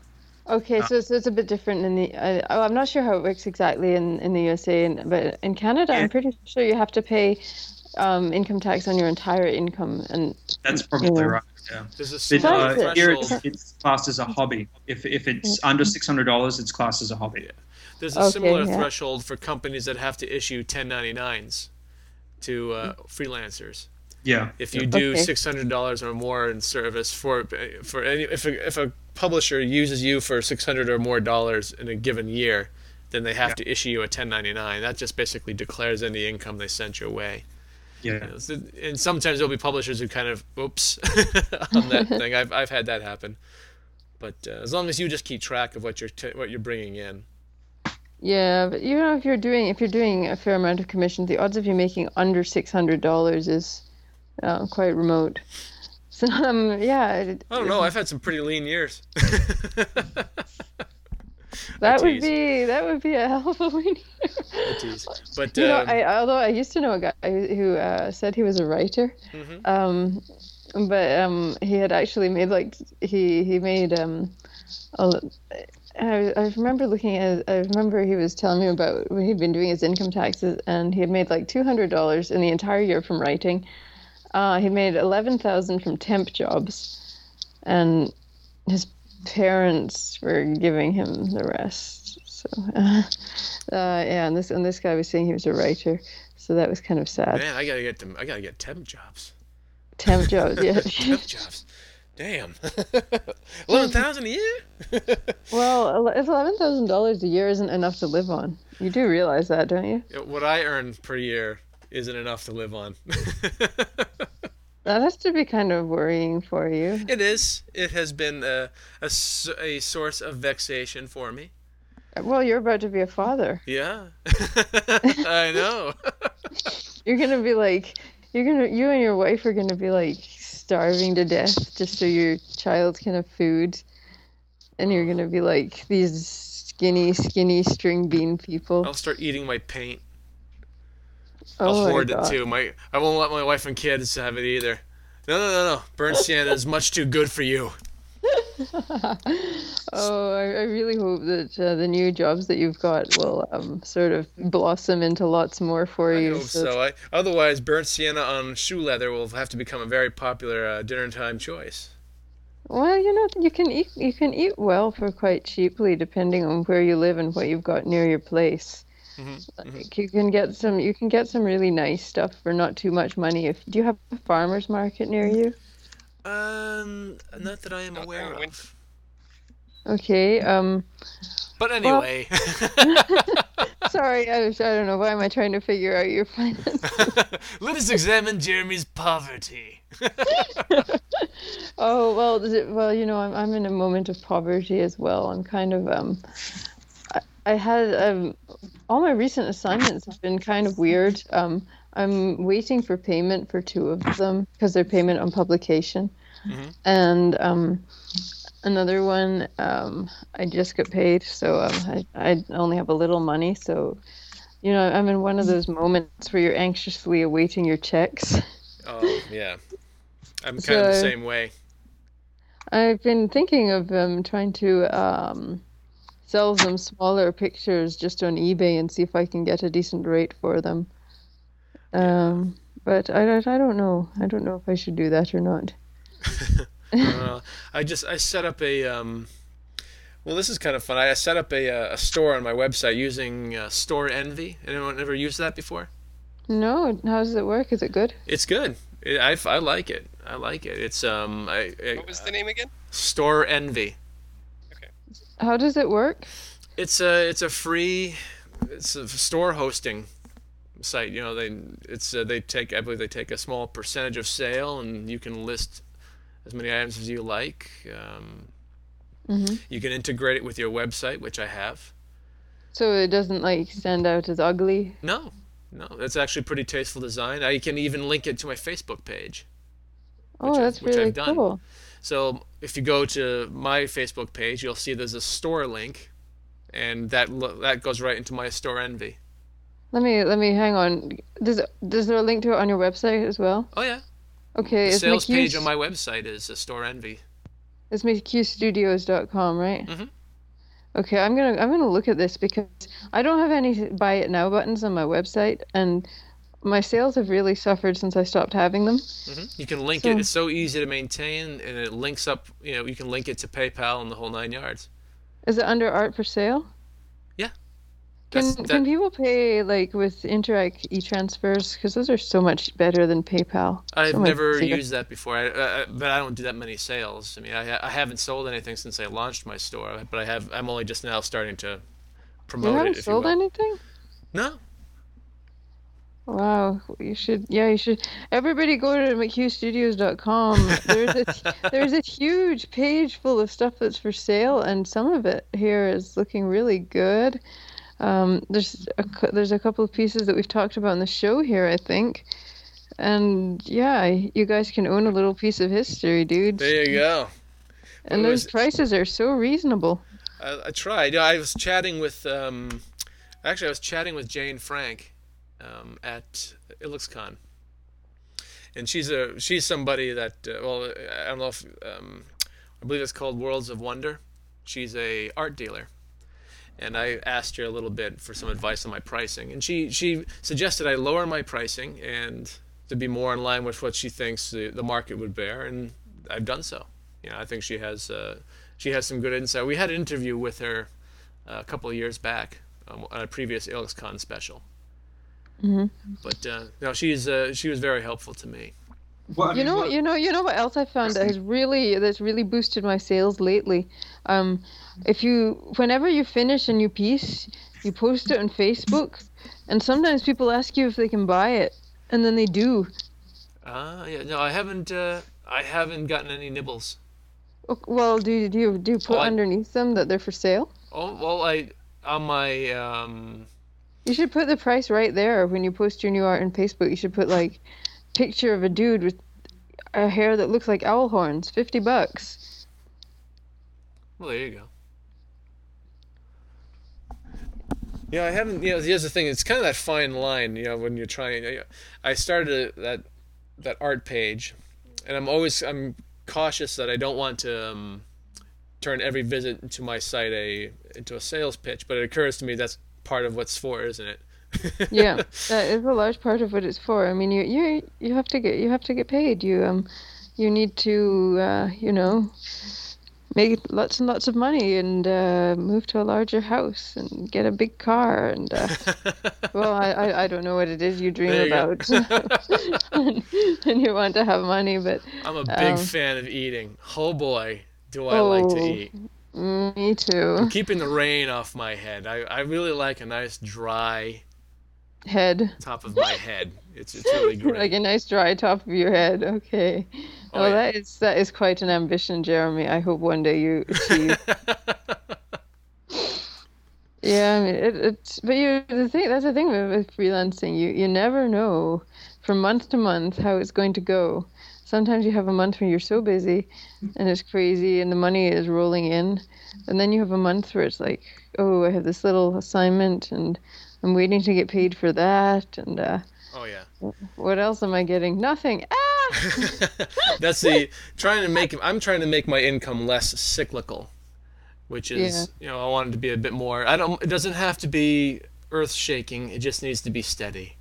Okay, Uh, so, so it's a bit different in the. Uh, oh, I'm not sure how it works exactly in, in the USA, and, but in Canada, Yeah. I'm pretty sure you have to pay um, income tax on your entire income, and That's probably Yeah. right. Yeah. There's a But, similar What is uh, it? here it's, it's classed as a hobby. If, if it's under six hundred dollars, it's classed as a hobby. There's a Okay, similar yeah. threshold for companies that have to issue 1099s to uh, freelancers. Yeah. If you do Okay. six hundred dollars or more in service for for any if a, if a publisher uses you for six hundred or more dollars in a given year, then they have to issue you a 1099. That just basically declares any income they sent your way. Yeah. You know, so- and sometimes there'll be publishers who kind of oops (laughs) on that (laughs) thing. I've I've had that happen. But uh, as long as you just keep track of what you're t- what you're bringing in, yeah, but you know if you're doing if you're doing a fair amount of commissions, the odds of you making under six hundred dollars is uh, quite remote. (laughs) So um, yeah, it- I don't know. I've had some pretty lean years. (laughs) that would be that would be a hell of a win. Jeez. (laughs) But You know, um, I, although I used to know a guy who uh, said he was a writer, Mhm. um, but um, he had actually made like he he made um, a, I, I remember looking at I remember he was telling me about when he'd been doing his income taxes and he had made like two hundred dollars in the entire year from writing. Uh, he made eleven thousand from temp jobs, and his parents were giving him the rest. So, (laughs) uh, yeah, and this and this guy was saying he was a writer, so that was kind of sad. man, I gotta get them. I gotta get temp jobs. Temp jobs, yeah. (laughs) Temp jobs. Damn. (laughs) Eleven thousand a year. (laughs) well, if eleven thousand dollars a year isn't enough to live on, you do realize that, don't you? What I earn per year isn't enough to live on. (laughs) That has to be kind of worrying for you. it is. It has been a a source of vexation for me. Well, you're about to be a father. Yeah. I know. You're gonna be like, you're gonna, you and your wife are gonna be like starving to death just so your child can have food, and you're gonna be like these skinny, skinny string bean people. I'll start eating my paint. Oh I'll oh hoard it too. My I won't let my wife and kids have it either. No, no, no, no. Burnt sienna is much too good for you. (laughs) oh, I, I really hope that uh, the new jobs that you've got will um, sort of blossom into lots more for I you. hope so. I, otherwise, burnt sienna on shoe leather will have to become a very popular uh, dinner time choice. Well, you know, you can eat you can eat well for quite cheaply, depending on where you live and what you've got near your place. Mm-hmm, Like you can get some you can get some really nice stuff for not too much money. If do you have a farmers market near you? Um, not that I am Not aware that went- of. Okay. Um. But anyway, (laughs) Sorry, I, was- I don't know. Why am I trying to figure out your finances? (laughs) let us examine Jeremy's poverty. (laughs) Oh well, is it, well, you know, I'm I'm in a moment of poverty as well. I'm kind of um, I, I had um, all my recent assignments have been kind of weird. Um, I'm waiting for payment for two of them because they're payment on publication, and um, another one um, I just got paid, so um, I I only have a little money, so. You know, I'm in one of those moments where you're anxiously awaiting your checks. Oh yeah, I'm kind of the same way. I've been thinking of um, trying to um, sell some smaller pictures just on eBay and see if I can get a decent rate for them. Um, but I, don't- I don't know. I don't know if I should do that or not. (laughs) Uh, I just I set up a um, well this is kind of fun. I set up a, uh, a store on my website using uh, Storenvy. Anyone ever used that before? No, how does it work? Is it good? It's good. It, I, I like it. I like it. It's um I, I, What was the name again? Storenvy. Okay. How does it work? It's a it's a free it's a store hosting site. You know they it's uh, they take I believe they take a small percentage of sale and you can list as many items as you like. Um, Mhm. You can integrate it with your website, which I have. So it doesn't like stand out as ugly. No, no, it's actually pretty tasteful design. I can even link it to my Facebook page. Oh, that's I've really done. cool. So if you go to my Facebook page, you'll see there's a store link, and that lo- that goes right into my Storenvy. Let me let me hang on. Does does there a link to it on your website as well? Oh yeah, Okay, the sales page on my website is a Storenvy. It's McHughstudios.com, right? Mhm. Okay, I'm gonna I'm gonna look at this because I don't have any buy it now buttons on my website, and my sales have really suffered since I stopped having them. hmm You can link So- it. It's so easy to maintain, and it links up. You know, you can link it to PayPal and the whole nine yards. Is it under art for sale? Can That's- can people pay like with Interac e-transfers? Because those are so much better than PayPal. I've So never used that before, I, uh, but I don't do that many sales. I mean, I, I haven't sold anything since I launched my store, but I have. I'm only just now starting to You promote haven't it. If you sold anything? No. Wow, you should. Yeah, you should. Everybody go to McHughstudios.com. There's a (laughs) there's a huge page full of stuff that's for sale, and some of it here is looking really good. Um, there's a, there's a couple of pieces that we've talked about in the show here, I think. And yeah, you guys can own a little piece of history, dude. There you go. and What those prices are so reasonable. I, I tried. Yeah, I was chatting with. Um, actually, I was chatting with Jane Frank um, at IlluXCon, and she's a she's somebody that uh, well I don't know if um, I believe it's called Worlds of Wonder. She's a art dealer, and I asked her a little bit for some advice on my pricing, and she she suggested I lower my pricing and to be more in line with what she thinks the, the market would bear, and I've done so. You know, I think she has uh, she has some good insight. We had an interview with her uh, a couple of years back um, on a previous IlluXCon special. Mhm. But uh, no, she's uh, she was very helpful to me. Well, I You know, what- you know, you know what else I found that has really that's really boosted my sales lately. Um, if you, whenever you finish a new piece, you post it on Facebook, and sometimes people ask you if they can buy it, and then they do. Ah, yeah, no, I haven't uh, I haven't gotten any nibbles. Well, do you do you, do you put Oh, I- underneath them that they're for sale? Oh well, I on my um, You should put the price right there when you post your new art on Facebook. You should put like picture of a dude with a hair that looks like owl horns, fifty bucks. well, there you go. Yeah, I haven't. You know, here's the thing. It's kind of that fine line. You know, when you're trying. I started a, that that art page, and I'm always I'm cautious that I don't want to um, turn every visit to my site a into a sales pitch, but it occurs to me that's part of what's for, isn't it? (laughs) yeah, that is a large part of what it's for. I mean, you you you have to get you have to get paid. You um, you need to uh, you know make lots and lots of money and uh, move to a larger house and get a big car and uh, (laughs) well I, I, I don't know what it is you dream you about (laughs) and, and you want to have money but I'm a big Um, fan of eating. Oh boy, do I like to Oh. eat. me too I'm Keeping the rain off my head. I, I really like a nice dry head top of my head. It's it's really (laughs) great. like a nice dry top of your head okay Oh, well yeah. that is that is quite an ambition Jeremy I hope one day you achieve (laughs) Yeah, I mean, it, it's but you the thing that's the thing with, with freelancing. You you never know from month to month how it's going to go. Sometimes you have a month where you're so busy, and it's crazy, and the money is rolling in, and then you have a month where it's like, oh, I have this little assignment, and I'm waiting to get paid for that, and uh, oh yeah. what else am I getting? Nothing. Ah! (laughs) That's the trying to make. I'm trying to make my income less cyclical, which is you know I want it to be a bit more. I don't. It doesn't have to be earth shaking. It just needs to be steady.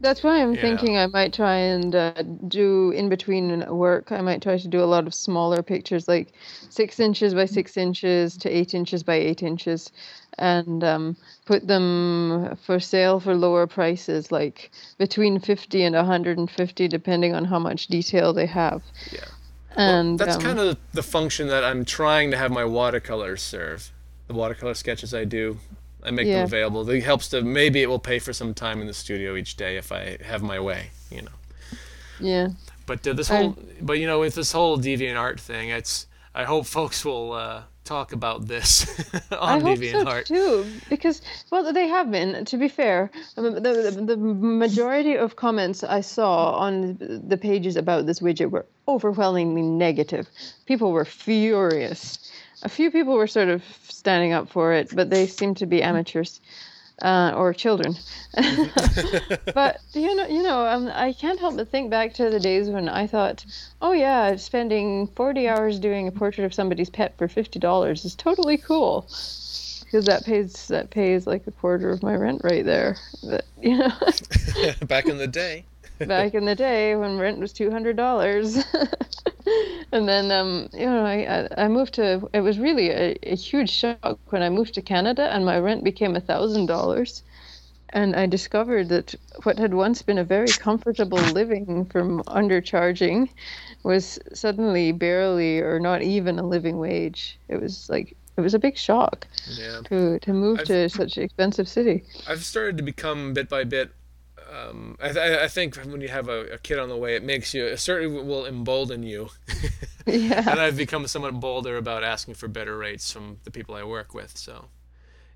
That's why I'm Yeah. thinking I might try and uh, do in between work. I might try to do a lot of smaller pictures, like six inches by six inches to eight inches by eight inches, and um, put them for sale for lower prices, like between 50 and 150, depending on how much detail they have. Yeah. And That's um, kind of the function that I'm trying to have my watercolors serve. The watercolor sketches I do, I make Yeah. them available. It helps to maybe it will pay for some time in the studio each day if I have my way, you know. yeah. But uh, this I- whole, but you know, with this whole DeviantArt thing, it's I hope folks will uh, talk about this (laughs) I on hope deviant so too, because well, they have been. To be fair, Um, the, the the majority of comments I saw on the pages about this widget were overwhelmingly negative. People were furious. A few people were sort of standing up for it, but they seemed to be amateurs. Uh, or children, (laughs) (laughs) but you know, you know, um, I can't help but think back to the days when I thought, oh yeah, spending forty hours doing a portrait of somebody's pet for fifty dollars is totally cool. Because that pays that pays like a quarter of my rent right there. But you know, (laughs) Back in the day. back in the day when rent was two hundred dollars, and then um, you know, I I- moved to. It was really a, a huge shock when I moved to Canada and my rent became a thousand dollars. And I discovered that what had once been a very comfortable living from undercharging was suddenly barely or not even a living wage. It was like it was a big shock Yeah. to to move I've- to such an expensive city. I've started to become bit by bit. Um, I, th- I think when you have a, a kid on the way, it makes you it certainly will embolden you. (laughs) Yeah. and I've become somewhat bolder about asking for better rates from the people I work with. So,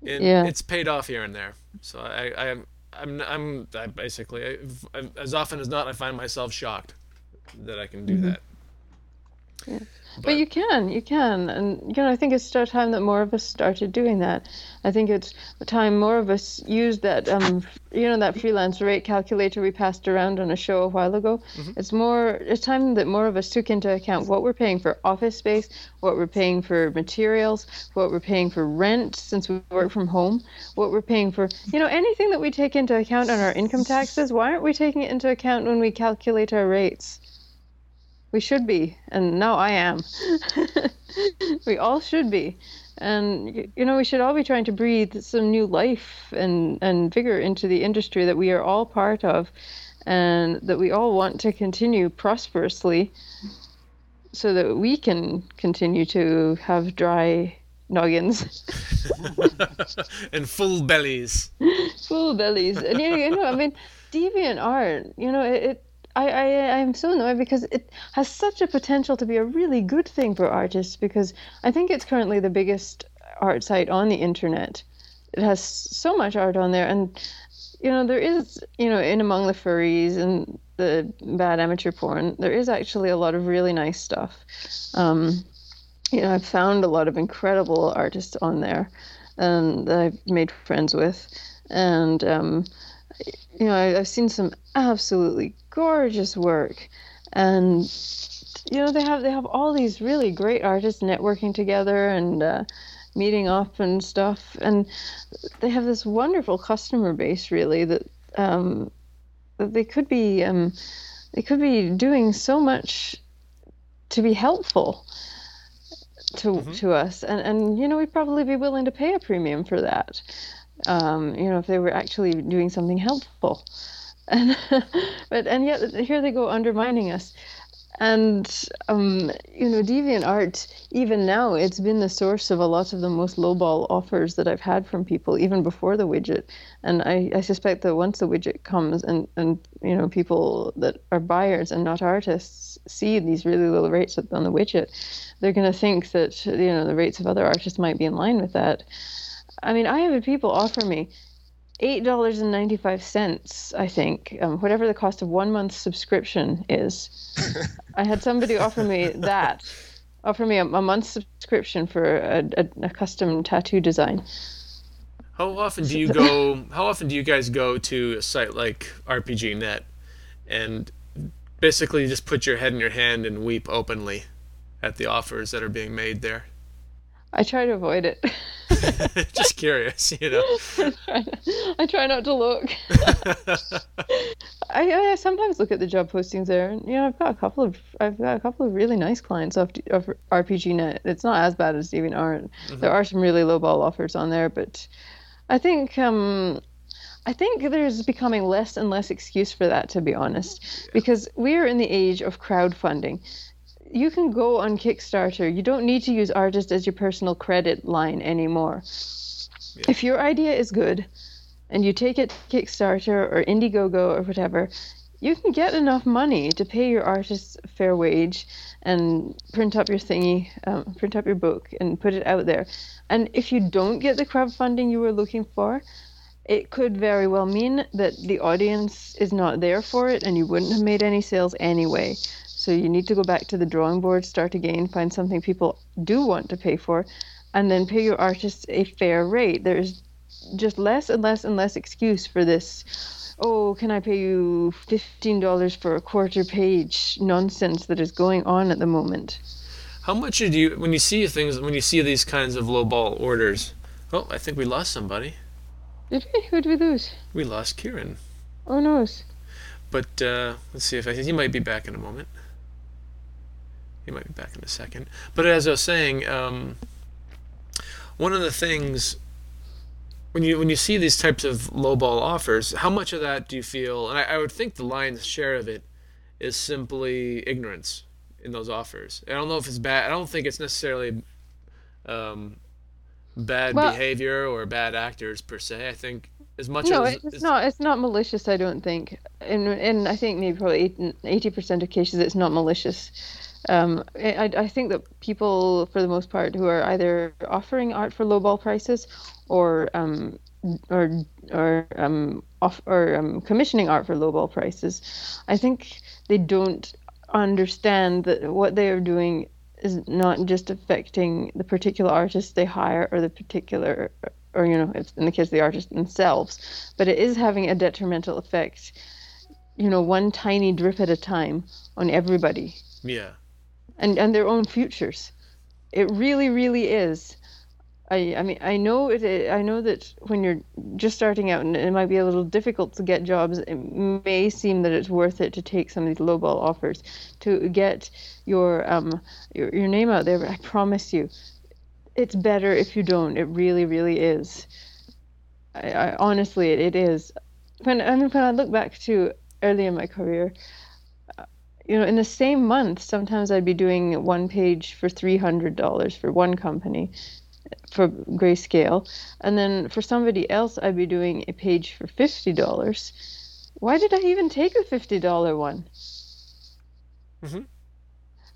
and Yeah. it's paid off here and there. So I, I I'm, I'm, I basically, I, I, as often as not, I find myself shocked that I can do that. But you can, you can, and you know, I think it's time that more of us started doing that. I think it's time more of us used that, um, you know, that freelance rate calculator we passed around on a show a while ago. It's more, it's time that more of us took into account what we're paying for office space, what we're paying for materials, what we're paying for rent since we work from home, what we're paying for, you know, anything that we take into account on our income taxes. Why aren't we taking it into account when we calculate our rates? We should be, and now I am. (laughs) we all should be. And you know, we should all be trying to breathe some new life and, and vigor into the industry that we are all part of and that we all want to continue prosperously so that we can continue to have dry noggins, (laughs) and full bellies. (laughs) full bellies. And you, you know, I mean, DeviantArt, you know, it, it I, I I'm so annoyed because it has such a potential to be a really good thing for artists because I think it's currently the biggest art site on the internet. It has so much art on there and you know there is you know in among the furries and the bad amateur porn there is actually a lot of really nice stuff. Um, you know I've found a lot of incredible artists on there and that I've made friends with and um, you know, I, I've seen some absolutely gorgeous work, and you know they have they have all these really great artists networking together and uh, meeting up and stuff, and they have this wonderful customer base really that um, that they could be um, they could be doing so much to be helpful to Mm-hmm. to us, and and you know we'd probably be willing to pay a premium for that. Um, you know if they were actually doing something helpful, and (laughs) but and yet here they go undermining us. And um, you know, DeviantArt. even now, it's been the source of a lot of the most lowball offers that I've had from people, even before the widget. And I, I suspect that once the widget comes, and and you know, people that are buyers and not artists see these really low rates on the widget, they're going to think that you know the rates of other artists might be in line with that. I mean, I have had people offer me eight dollars and ninety five cents, I think, um, whatever the cost of one month's subscription is. (laughs) I had somebody offer me that, offer me a, a month's subscription for a, a, a custom tattoo design. How often do you (laughs) go? How often do you guys go to a site like RPGNet and basically just put your head in your hand and weep openly at the offers that are being made there? I try to avoid it. (laughs) (laughs) just curious, you know. (laughs) I try not to look. (laughs) I, I sometimes look at the job postings there, and you know, I've got a couple of I've got a couple of really nice clients off of RPGNet. It's not as bad as DeviantArt. There are some really low ball offers on there, but I think um, I think there's becoming less and less excuse for that, to be honest, because we are in the age of crowdfunding. You can go on Kickstarter. You don't need to use artist as your personal credit line anymore. If your idea is good and you take it to Kickstarter or Indiegogo or whatever, you can get enough money to pay your artists a fair wage and print up your thingy, um, print up your book and put it out there. And if you don't get the crowdfunding you were looking for, it could very well mean that the audience is not there for it and you wouldn't have made any sales anyway. So you need to go back to the drawing board, start again, find something people do want to pay for, and then pay your artists a fair rate. There's just less and less and less excuse for this. Oh, can I pay you fifteen dollars for a quarter page nonsense that is going on at the moment? How much do you when you see things when you see these kinds of lowball orders? Oh, I think we lost somebody. Did we? Who did we lose? We lost Kieran. Oh no. But uh, let's see if I, he might be back in a moment. He might be back in a second. But as I was saying, um, one of the things when you when you see these types of lowball offers, how much of that do you feel? And I, I would think the lion's share of it is simply ignorance in those offers. I don't know if it's bad. I don't think it's necessarily um, bad Well- behavior or bad actors per se. I think as much No, as it's not. It's not malicious. I don't think. and in I think maybe probably eighty percent of cases it's not malicious. Um, I I think that people for the most part who are either offering art for lowball prices, or um or or um off or um, commissioning art for lowball prices, I think they don't understand that what they are doing is not just affecting the particular artist they hire or the particular or you know in the case of the artist themselves but it is having a detrimental effect you know one tiny drip at a time on everybody yeah. And and their own futures. It really really is. I, I mean I know it I know that when you're just starting out and it might be a little difficult to get jobs it may seem that it's worth it to take some of these lowball offers to get your um your, your name out there but I promise you it's better if you don't. It really really is. I, I honestly it, it is. When I mean when I look back to early in my career you know in the same month sometimes I'd be doing one page for $300 for one company for grayscale. And then for somebody else I'd be doing a page for $50 why did I even take the $50 one? Mhm.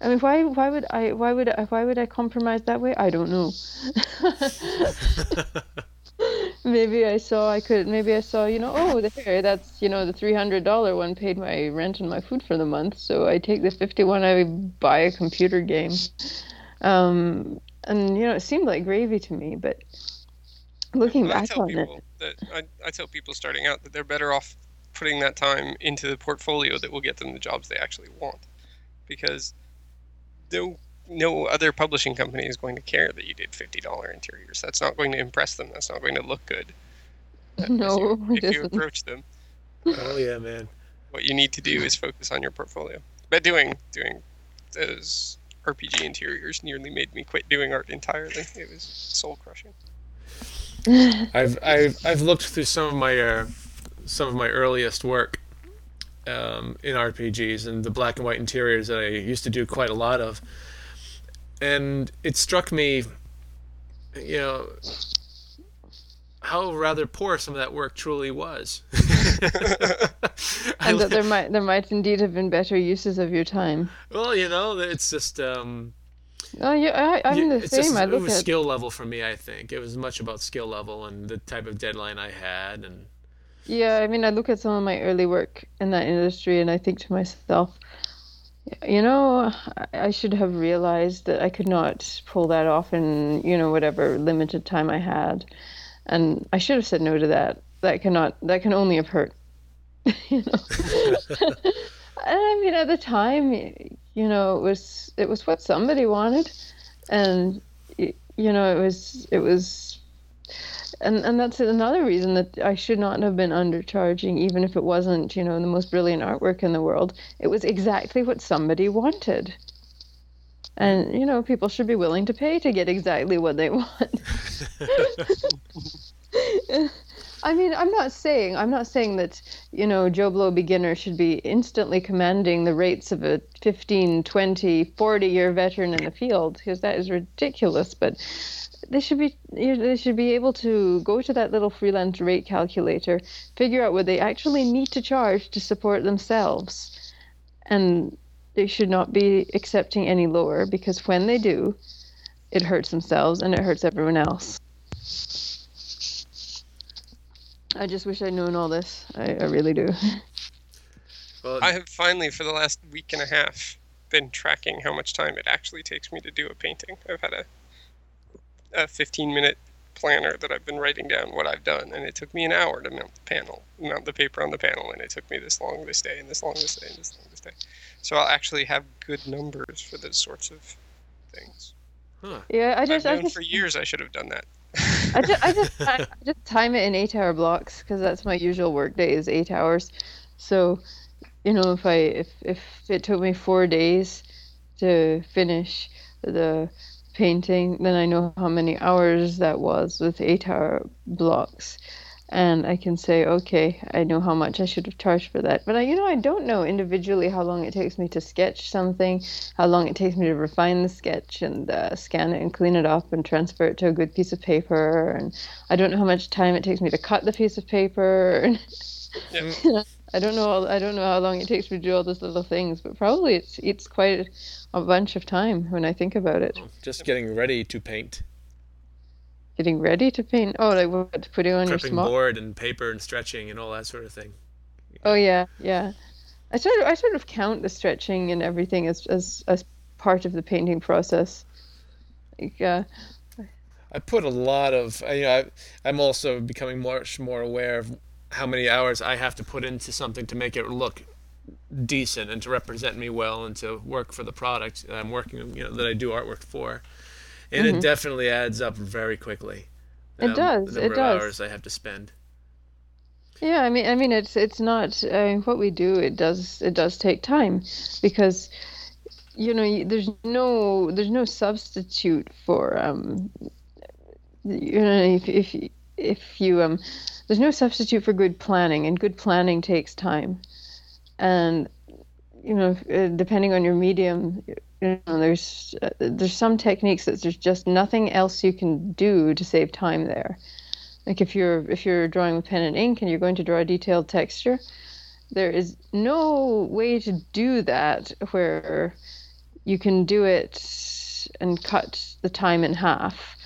I mean why why would I why would I why would I compromise that way? I don't know (laughs) (laughs) (laughs) maybe I saw I could maybe I saw you know oh there that's you know the three hundred dollar one paid my rent and my food for the month so I take the fifty one I buy a computer game. Um and you know it seemed like gravy to me but looking I back tell on it that I, I tell people starting out that they're better off putting that time into the portfolio that will get them the jobs they actually want, because no no other publishing company is going to care that you did fifty dollar interiors. That's not going to impress them. That's not going to look good. (laughs) No, if you, it if you isn't. approach them, Oh yeah, man. what you need to do is focus on your portfolio. But doing doing those RPG interiors nearly made me quit doing art entirely. It was soul crushing. (laughs) I've I've I've looked through some of my uh, some of my earliest work um, in RPGs and the black and white interiors that I used to do quite a lot of, and it struck me, you know, how rather poor some of that work truly was. (laughs) And that there might there might indeed have been better uses of your time. well, you know, it's just um, Oh, yeah, I, I'm the same. just- I it was at skill level for me. I think it was much about skill level and the type of deadline I had, and yeah. I mean, I look at some of my early work in that industry, and I think to myself, you know, I- should have realized that I could not pull that off in you know whatever limited time I had, and I should have said no to that. That cannot. That can only have hurt. (laughs) you know. (laughs) And I mean, at the time, you know, it was it was what somebody wanted, and you know, it was it was, and and that's another reason that I should not have been undercharging, even if it wasn't, you know, the most brilliant artwork in the world. It was exactly what somebody wanted, and you know, people should be willing to pay to get exactly what they (laughs) want. I mean, I'm not saying I'm not saying that you know Joe Blow beginner should be instantly commanding the rates of a 15, 20, 40 year veteran in the field because that is ridiculous. But they should be they should be able to go to that little freelance rate calculator, figure out what they actually need to charge to support themselves, and they should not be accepting any lower because when they do, it hurts themselves and it hurts everyone else. I just wish I'd known all this. I, I really do. well, I have finally, for the last week and a half, been tracking how much time it actually takes me to do a painting. I've had a a 15 minute planner that I've been writing down what I've done, and it took me an hour to mount the panel, mount the paper on the panel, and it took me this long this day, and this long this day, and this long this day. So I'll actually have good numbers for those sorts of things. huh. Yeah, I I've just, I known just, for years I should have done that. I just, I just, (laughs) I just time it in eight-hour blocks because that's my usual work day is eight hours. So, you know, if I, if, if it took me four days to finish the painting, then I know how many hours that was with eight-hour blocks. And I can say, okay, I know how much I should have charged for that. But I, you know, I don't know individually how long it takes me to sketch something, how long it takes me to refine the sketch and uh, scan it and clean it up and transfer it to a good piece of paper. And I don't know how much time it takes me to cut the piece of paper. And (laughs) Yeah. I don't know. I don't know how long it takes me to do all those little things, but probably it's it's quite a bunch of time when I think about it. just getting ready to paint, Getting ready to paint. Oh, like what? Putting on your prepping smock. board and paper and stretching and all that sort of thing. Oh yeah, yeah. I sort of I sort of count the stretching and everything as as as part of the painting process. Like, uh, I put a lot of, you know, I, I'm also becoming much more aware of how many hours I have to put into something to make it look decent and to represent me well and to work for the product that I'm working, you know, that I do artwork for. And it definitely adds up very quickly. Mm-hmm. It does, The number it of does. hours I have to spend. Yeah, I mean, I mean, it's it's not uh, what we do. It does it does take time, because you know there's no there's no substitute for um you know if if if you um there's no substitute for good planning, and good planning takes time, and you know uh, depending on your medium, you know there's uh, there's some techniques that there's just nothing else you can do to save time there. Like if you're if you're drawing with pen and ink and you're going to draw a detailed texture, there is no way to do that where you can do it and cut the time in half.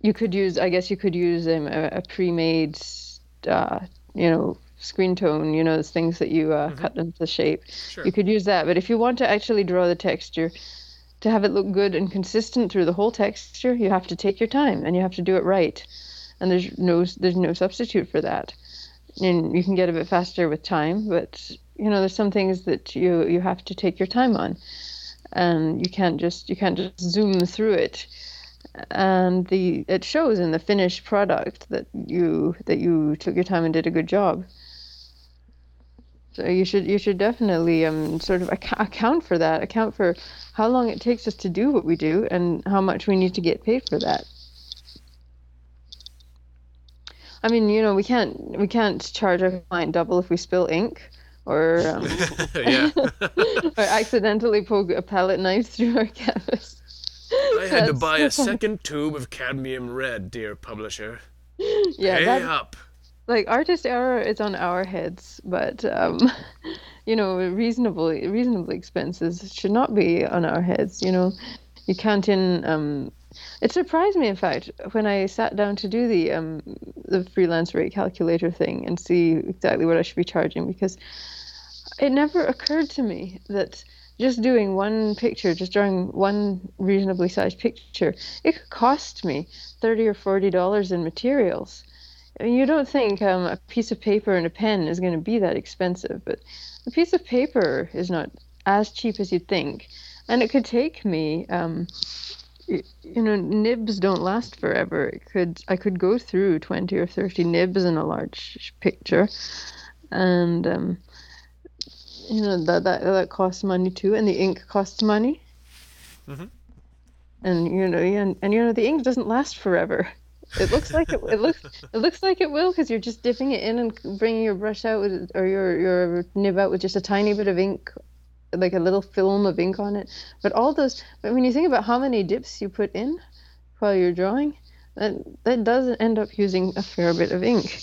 You could use, I guess, you could use um, a, a pre-made, uh, you know, screen tone. You know, those things that you uh, cut into shape. Sure. You could use that, but if you want to actually draw the texture, to have it look good and consistent through the whole texture, you have to take your time and you have to do it right and there's no there's no substitute for that. And you can get a bit faster with time, but you know there's some things that you you have to take your time on. and you can't just you can't just zoom through it and the it shows in the finished product that you that you took your time and did a good job. So you should you should definitely um sort of ac- account for that. Account for how long it takes us to do what we do and how much we need to get paid for that. I mean, you know, we can't we can't charge our client double if we spill ink or um, (laughs) (laughs) or accidentally poke a palette knife through our canvas. I had to buy a second tube of cadmium red, dear publisher. Yeah, Pay that, up. like artist error is on our heads, but um, (laughs) you know, reasonably reasonable expenses should not be on our heads. You know, you can't in. Um, it surprised me, in fact, when I sat down to do the um, the freelance rate calculator thing and see exactly what I should be charging because it never occurred to me that just doing one picture, just drawing one reasonably sized picture, it could cost me thirty or forty dollars in materials. I mean, you don't think um, a piece of paper and a pen is going to be that expensive, but a piece of paper is not as cheap as you'd think, and it could take me. Um, you know, nibs don't last forever. It could I could go through twenty or thirty nibs in a large picture, and um, you know that that that costs money too, and the ink costs money. Mhm. And you know, and, and you know the ink doesn't last forever. It looks like it, it looks it looks like it will because you're just dipping it in and bringing your brush out with or your your nib out with just a tiny bit of ink, like a little film of ink on it. But all those, but when you think about how many dips you put in while you're drawing, that that does end up using a fair bit of ink.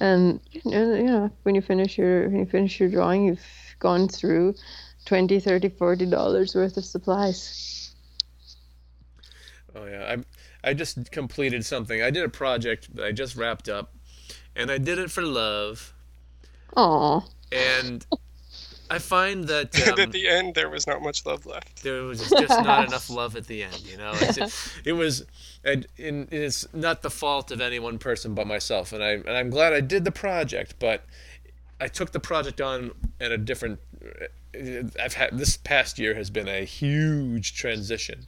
And you know, you know when you finish your when you finish your drawing, you've gone through 20 30 40 dollars worth of supplies Oh yeah, I I just completed something. I did a project that I just wrapped up, and I did it for love. oh And I find that (laughs) um, at the end, there was not much love left. there was just not (laughs) enough love at the end. You know, it's, it was, and, and it's not the fault of any one person but myself. And I and I'm glad I did the project, but I took the project on at a different. I've had this past year has been a huge transition,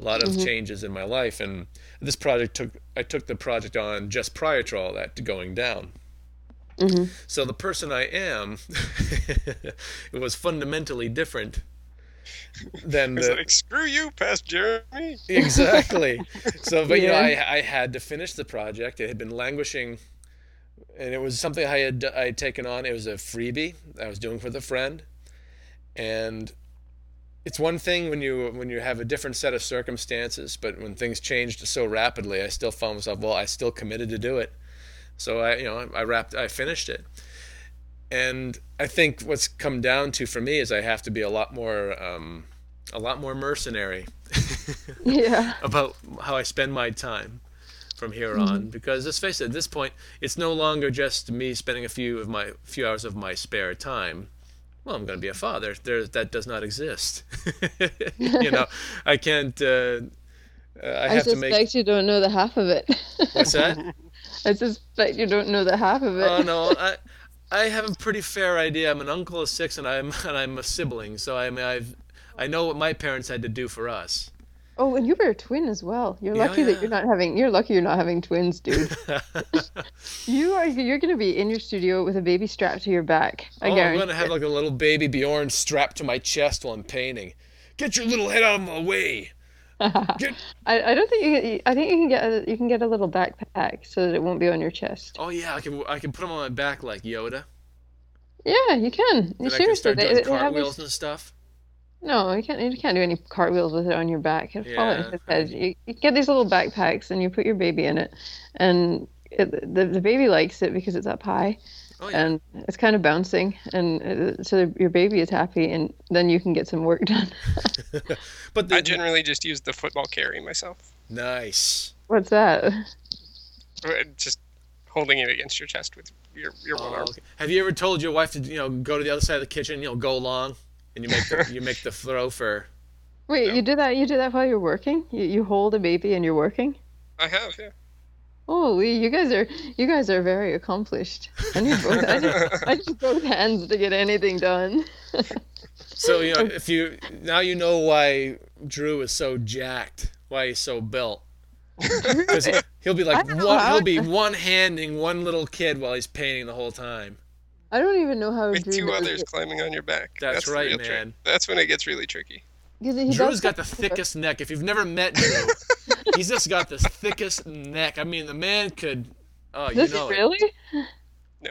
a lot of mm-hmm. changes in my life, and this project took I took the project on just prior to all that to going down. Mm-hmm. So the person I am, (laughs) it was fundamentally different than It's the, like, screw you, past Jeremy. exactly. So, but you know, (laughs) I I had to finish the project. It had been languishing, and it was something I had I had taken on. It was a freebie I was doing for the friend, and it's one thing when you when you have a different set of circumstances, but when things changed so rapidly, I still found myself. Well, I still committed to do it, so I you know I wrapped I finished it. And I think what's come down to for me is I have to be a lot more, um, a lot more mercenary (laughs) yeah (laughs) about how I spend my time from here on. Because let's face it, at this point, it's no longer just me spending a few of my few hours of my spare time. Well, I'm going to be a father. There, that does not exist. (laughs) you know, I can't. Uh, uh, I i have to suspect make. you don't know the half of it What's that? (laughs) i suspect you don't know the half of it Oh no, I I have a pretty fair idea. I'm an uncle of six, and I'm (laughs) and I'm a sibling. So I mean, I've I know what my parents had to do for us. Oh, and you were a twin as well. You're Yeah, lucky yeah. that you're not having. You're lucky you're not having twins, dude. (laughs) you are. You're gonna be in your studio with a baby strapped to your back. I oh, I'm gonna have like a little baby Bjorn strapped to my chest while I'm painting. Get your little head out of my way. (laughs) Get. I, I don't think you. Can, I think you can get. A, you can get a little backpack so that it won't be on your chest. Oh yeah, I can I can put them on my back like Yoda. Yeah, you can. And I can Seriously, start they, doing they have and stuff. No, you can't. You can't do any cartwheels with it on your back. It'll fall Yeah, on his head. You, you get these little backpacks and you put your baby in it, and it, the the baby likes it because it's up high. Oh yeah. and it's kind of bouncing, and uh, so your baby is happy, and then you can get some work (laughs) done. (laughs) But the, I generally just use the football carry myself. nice. What's that? Uh, Just holding it against your chest with your, your one Oh, arm. okay. Have you ever told your wife to you know go to the other side of the kitchen? You know, go along, and you make the, (laughs) you make the throw for. Wait, No. you do that? You do that while you're working? You you hold a baby and you're working? I have, yeah. Holy, you guys are you guys are very accomplished. I need both. I need, I need (laughs) both hands to get anything done. (laughs) So you know, if you now you know why Drew is so jacked, why he's so built. Because he'll be like one, he'll be one handing one little kid while he's painting the whole time. I don't even know how With Drew two does others it. climbing on your back. That's the right, real trick. man. That's when it gets really tricky. Drew's got the thickest neck. If you've never met (laughs) Drew, he's just got the thickest neck. I mean, the man could. Oh, you Does know he it. really? No.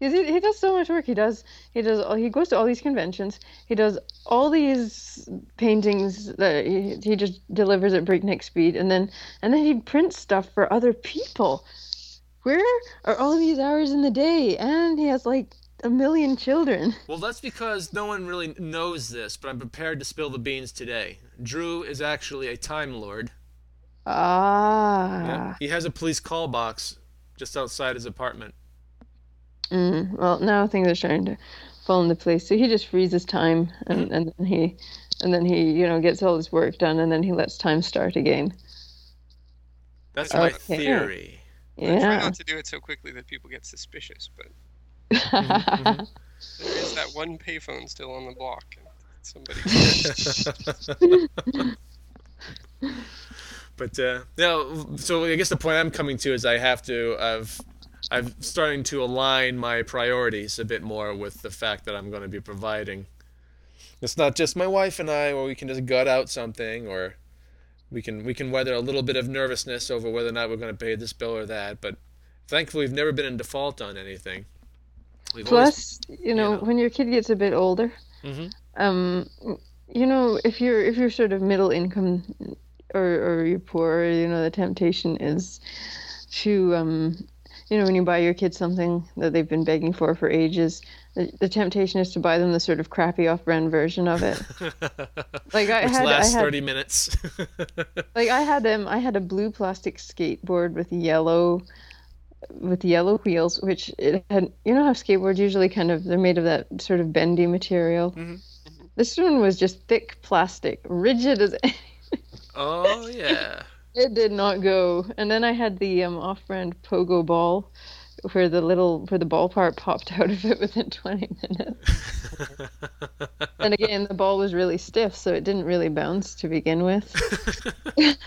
'Cause He, he does so much work. He does. He does. all- He goes to all these conventions. He does all these paintings that he, he just delivers at breakneck speed, and then and then he prints stuff for other people. Where are all these hours in the day? And he has like a million children. (laughs) Well, that's because no one really knows this, but I'm prepared to spill the beans today. Drew is actually a Time Lord. Ah. Yeah. He has a police call box just outside his apartment. Mm, well, now things are starting to fall into place. So he just freezes time, and, and then he, and then he, you know, gets all his work done, and then he lets time start again. That's my Okay. Theory. I try not to do it so quickly that people get suspicious, but Mm-hmm, there is that one payphone still on the block. And somebody. (laughs) But uh, now, so I guess the point I'm coming to is I have to. I've I'm starting to align my priorities a bit more with the fact that I'm going to be providing. It's not just my wife and I, where we can just gut out something, or we can we can weather a little bit of nervousness over whether or not we're going to pay this bill or that. But thankfully, we've never been in default on anything. We've always, Plus, you know, know. when your kid gets a bit older, Mhm. um, you know, if you're if you're sort of middle income, or or you're poor, you know, the temptation is to um, you know, when you buy your kid something that they've been begging for for ages, the, the temptation is to buy them the sort of crappy off-brand version of it. (laughs) Like I which had, I had, 30 minutes. (laughs) like I had um, I had a blue plastic skateboard with yellow, with yellow wheels, which it had. You know how skateboards usually kind of they're made of that sort of bendy material. This one was just thick plastic, rigid as. oh yeah. (laughs) It did not go. And then I had the um, off-brand pogo ball, where the little where the ball part popped out of it within (laughs) 20 minutes. (laughs) and again, the ball was really stiff, so it didn't really bounce to begin with. (laughs)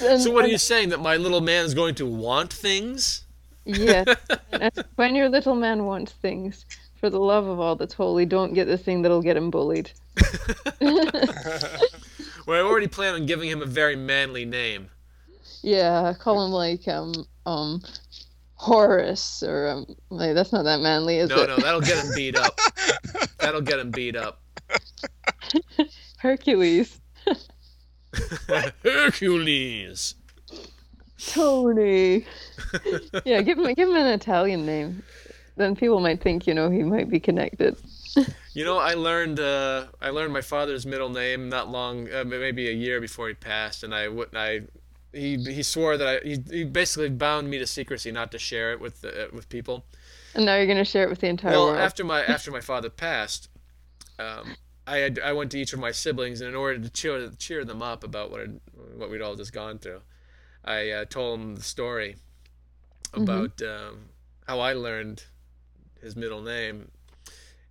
And- So what are you saying that my little man is going to want things? Yes. When your little man wants things, for the love of all that's holy, don't get the thing that'll get him bullied. Well, I already plan on giving him a very manly name. Yeah, call him like um um Horace or um like that's not that manly, is No, it? no, that'll get him beat up. (laughs) That'll get him beat up. (laughs) Hercules. (laughs) Hercules. Tony. yeah, give him give him an Italian name. Then people might think, you know, he might be connected. You know, I learned uh, I learned my father's middle name not long, uh, maybe a year before he passed, and I wouldn't. I he he swore that I he, he basically bound me to secrecy, not to share it with the, with people. And now you're gonna share it with the entire Well, world. after my after my father passed, um, I had, I went to each of my siblings, and in order to cheer cheer them up about what had, what we'd all just gone through, I uh, told them the story about um, how I learned his middle name,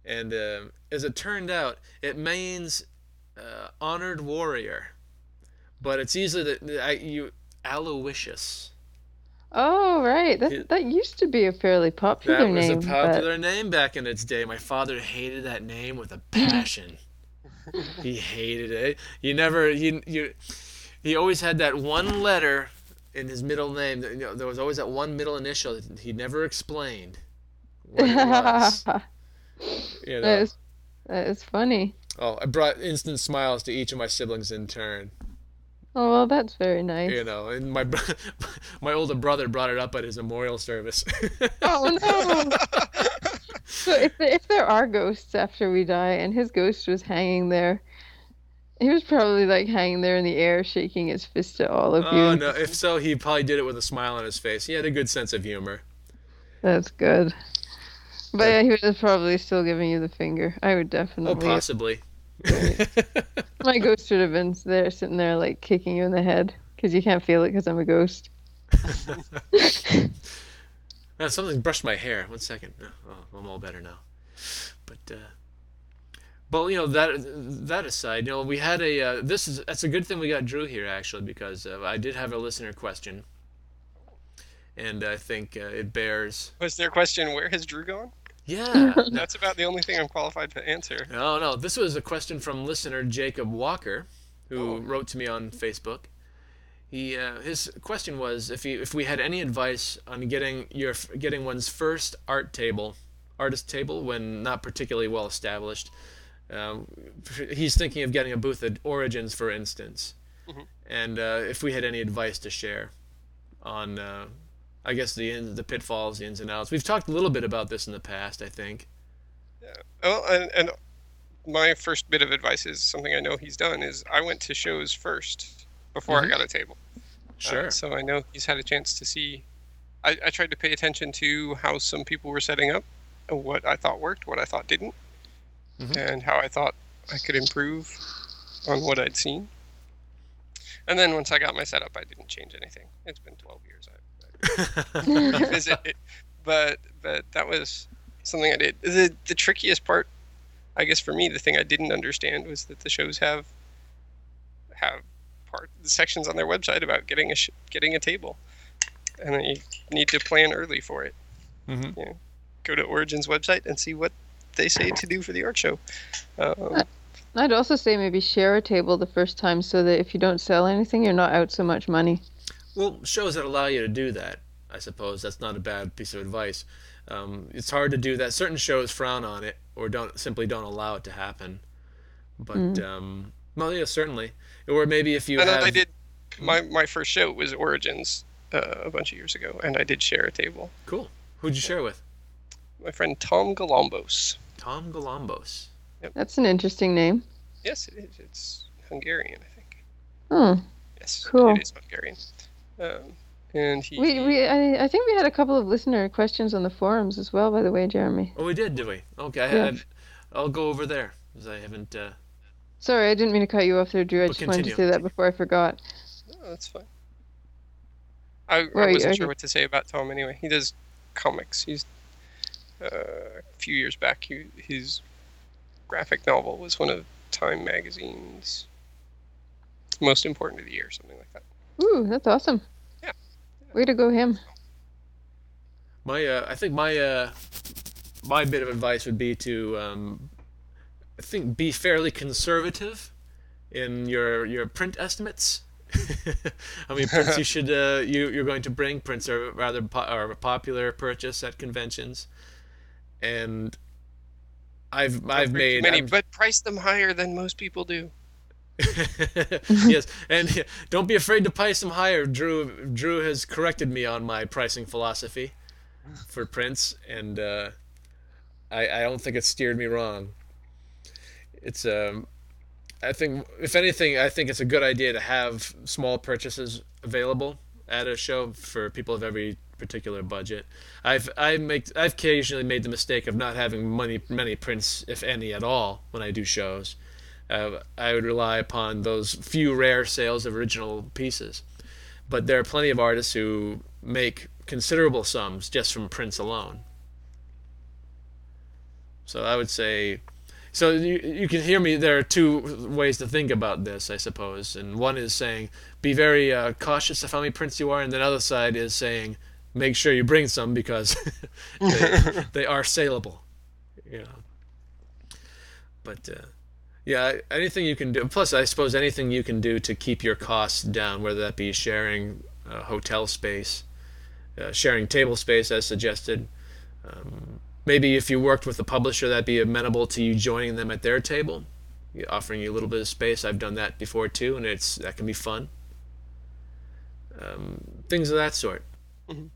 and uh, as it turned out, it means uh, honored warrior, but it's easily that I you Aloysius. oh right, that It- that used to be a fairly popular name. That was name. a popular name back in its day. My father hated that name with a passion. (laughs) he hated it. You never you you he always had that one letter in his middle name. that, You know, there was always that one middle initial that he never explained what it was. (laughs) You know. is that is funny. Oh, I brought instant smiles to each of my siblings in turn. Oh well, that's very nice. You know, and my (laughs) my older brother brought it up at his memorial service. Oh no! so if if there are ghosts after we die, and his ghost was hanging there, he was probably like hanging there in the air, shaking his fist at all of you. oh no! If so, he probably did it with a smile on his face. He had a good sense of humor. That's good. But yeah, he was probably still giving you the finger. I would definitely. Oh, definitely. possibly. (laughs) My ghost would have been there, sitting there, like kicking you in the head, because you can't feel it because I'm a ghost. (laughs) Uh, something brushed my hair. One second. Oh, I'm all better now. But uh, But you know that that aside, you know we had a uh, this is that's a good thing we got Drew here actually because uh, I did have a listener question, and I think uh, it bears. Was there a question? Where has Drew gone? Yeah. (laughs) That's about the only thing I'm qualified to answer. No, no. This was a question from listener Jacob Walker, who Oh. wrote to me on Facebook. He uh, his question was if he, if we had any advice on getting your getting one's first art table, artist table when not particularly well established. Um, he's thinking of getting a booth at Origins, for instance, and uh, if we had any advice to share on, uh, I guess the ins, the pitfalls, the ins and outs. We've talked a little bit about this in the past, I think. Yeah. Well, and, and my first bit of advice is something I know he's done is I went to shows first before I got a table. Uh, Sure. so I know he's had a chance to see. I, I tried to pay attention to how some people were setting up, and what I thought worked, what I thought didn't, Mhm. and how I thought I could improve on what I'd seen. And then once I got my setup, I didn't change anything. It's been 12 years. I, I (laughs) revisit it, but but that was something I did. The the trickiest part, I guess for me, the thing I didn't understand was that the shows have have part sections on their website about getting a sh- getting a table, and then you need to plan early for it. Mhm. You know, go to Origin's website and see what they say to do for the art show. Um, I'd also say maybe share a table the first time so that if you don't sell anything, you're not out so much money. Well, shows that allow you to do that, I suppose that's not a bad piece of advice. Um, it's hard to do that. Certain shows frown on it or don't simply don't allow it to happen. But um, well, yeah, certainly. Or maybe if you and have I did my my first show was Origins uh, a bunch of years ago, and I did share a table. cool. Who'd you share with? My friend Tom Galambos. Tom Galambos. That's an interesting name. Yes, it is. It's Hungarian, I think. Oh, Yes, Cool. it is Hungarian. Um, and he, we, we I, I think we had a couple of listener questions on the forums as well. By the way, Jeremy. Oh, we did, did we? Okay, I, Yeah. I, I'll go over there because I haven't. Uh, Sorry, I didn't mean to cut you off there, Drew. I Well, just wanted to say that before I forgot. oh, that's fine. I, I wasn't yeah, sure what to say about Tom anyway. He does comics. He's uh, a few years back. He, his graphic novel was one of Time magazine's most important of the year, something like that. Ooh, that's awesome. Yeah. Way to go, him. My, uh, I think my, uh, my bit of advice would be to, um, I think, be fairly conservative in your your print estimates. (laughs) I mean, prints you (laughs) should uh, you you're going to bring? Prints are rather po- are a popular purchase at conventions, and I've I've made many, I'm- but price them higher than most people do. (laughs) yes, and (laughs) don't be afraid to price them higher. Drew Drew has corrected me on my pricing philosophy for prints, and uh, I I don't think it steered me wrong. It's um, I think if anything, I think it's a good idea to have small purchases available at a show for people of every particular budget. I've I make I've occasionally made the mistake of not having money many prints, if any at all, when I do shows. Uh, I would rely upon those few rare sales of original pieces. But there are plenty of artists who make considerable sums just from prints alone. So I would say, so you, you can hear me. There are two ways to think about this, I suppose. And one is saying, be very uh, cautious of how many prints you are. And the other side is saying, make sure you bring some because (laughs) they, (laughs) they are saleable. You know. But uh, yeah, anything you can do. Plus, I suppose anything you can do to keep your costs down, whether that be sharing uh, hotel space, uh, sharing table space as suggested. Um, maybe if you worked with a publisher, that'd be amenable to you joining them at their table, offering you a little bit of space. I've done that before too, and it's that can be fun. Um, things of that sort. Mhm.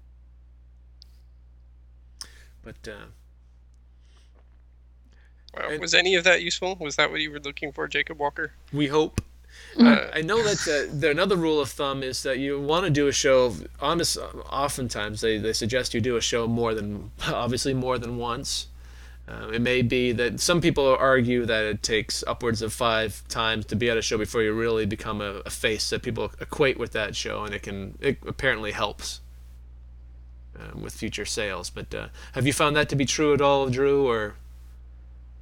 But uh, Wow. And- Was any of that useful? Was that what you were looking for, Jacob Walker? we hope. Uh, I, I know that uh, the, another rule of thumb is that you want to do a show. Honest, oftentimes they, they suggest you do a show more than (laughs) obviously more than once. Uh, it may be that some people argue that it takes upwards of five times to be at a show before you really become a, a face that people equate with that show, and it can it apparently helps um, with future sales. But uh, have you found that to be true at all, Drew? Or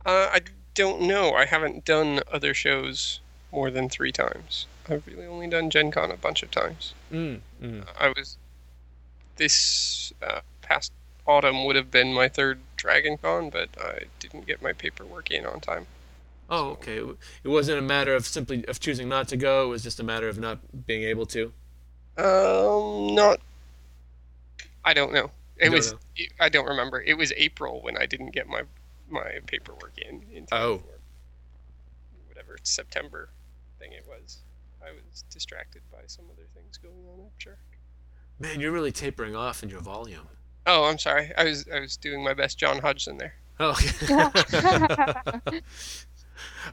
Uh, I don't know. I haven't done other shows more than three times. I've really only done Gen Con a bunch of times. Mm, mm. I was this uh, past autumn would have been my third Dragon Con, but I didn't get my paperwork in on time. Oh, okay. It wasn't a matter of simply of choosing not to go. It was just a matter of not being able to. Um, not. I don't know. It don't was. know. I don't remember. It was April when I didn't get my my paperwork in. in Oh. Whatever September thing it was. I was distracted by some other things going on. I'm sure. Man, you're really tapering off in your volume. Oh, I'm sorry. I was I was doing my best John Hodgson there. Oh. (laughs)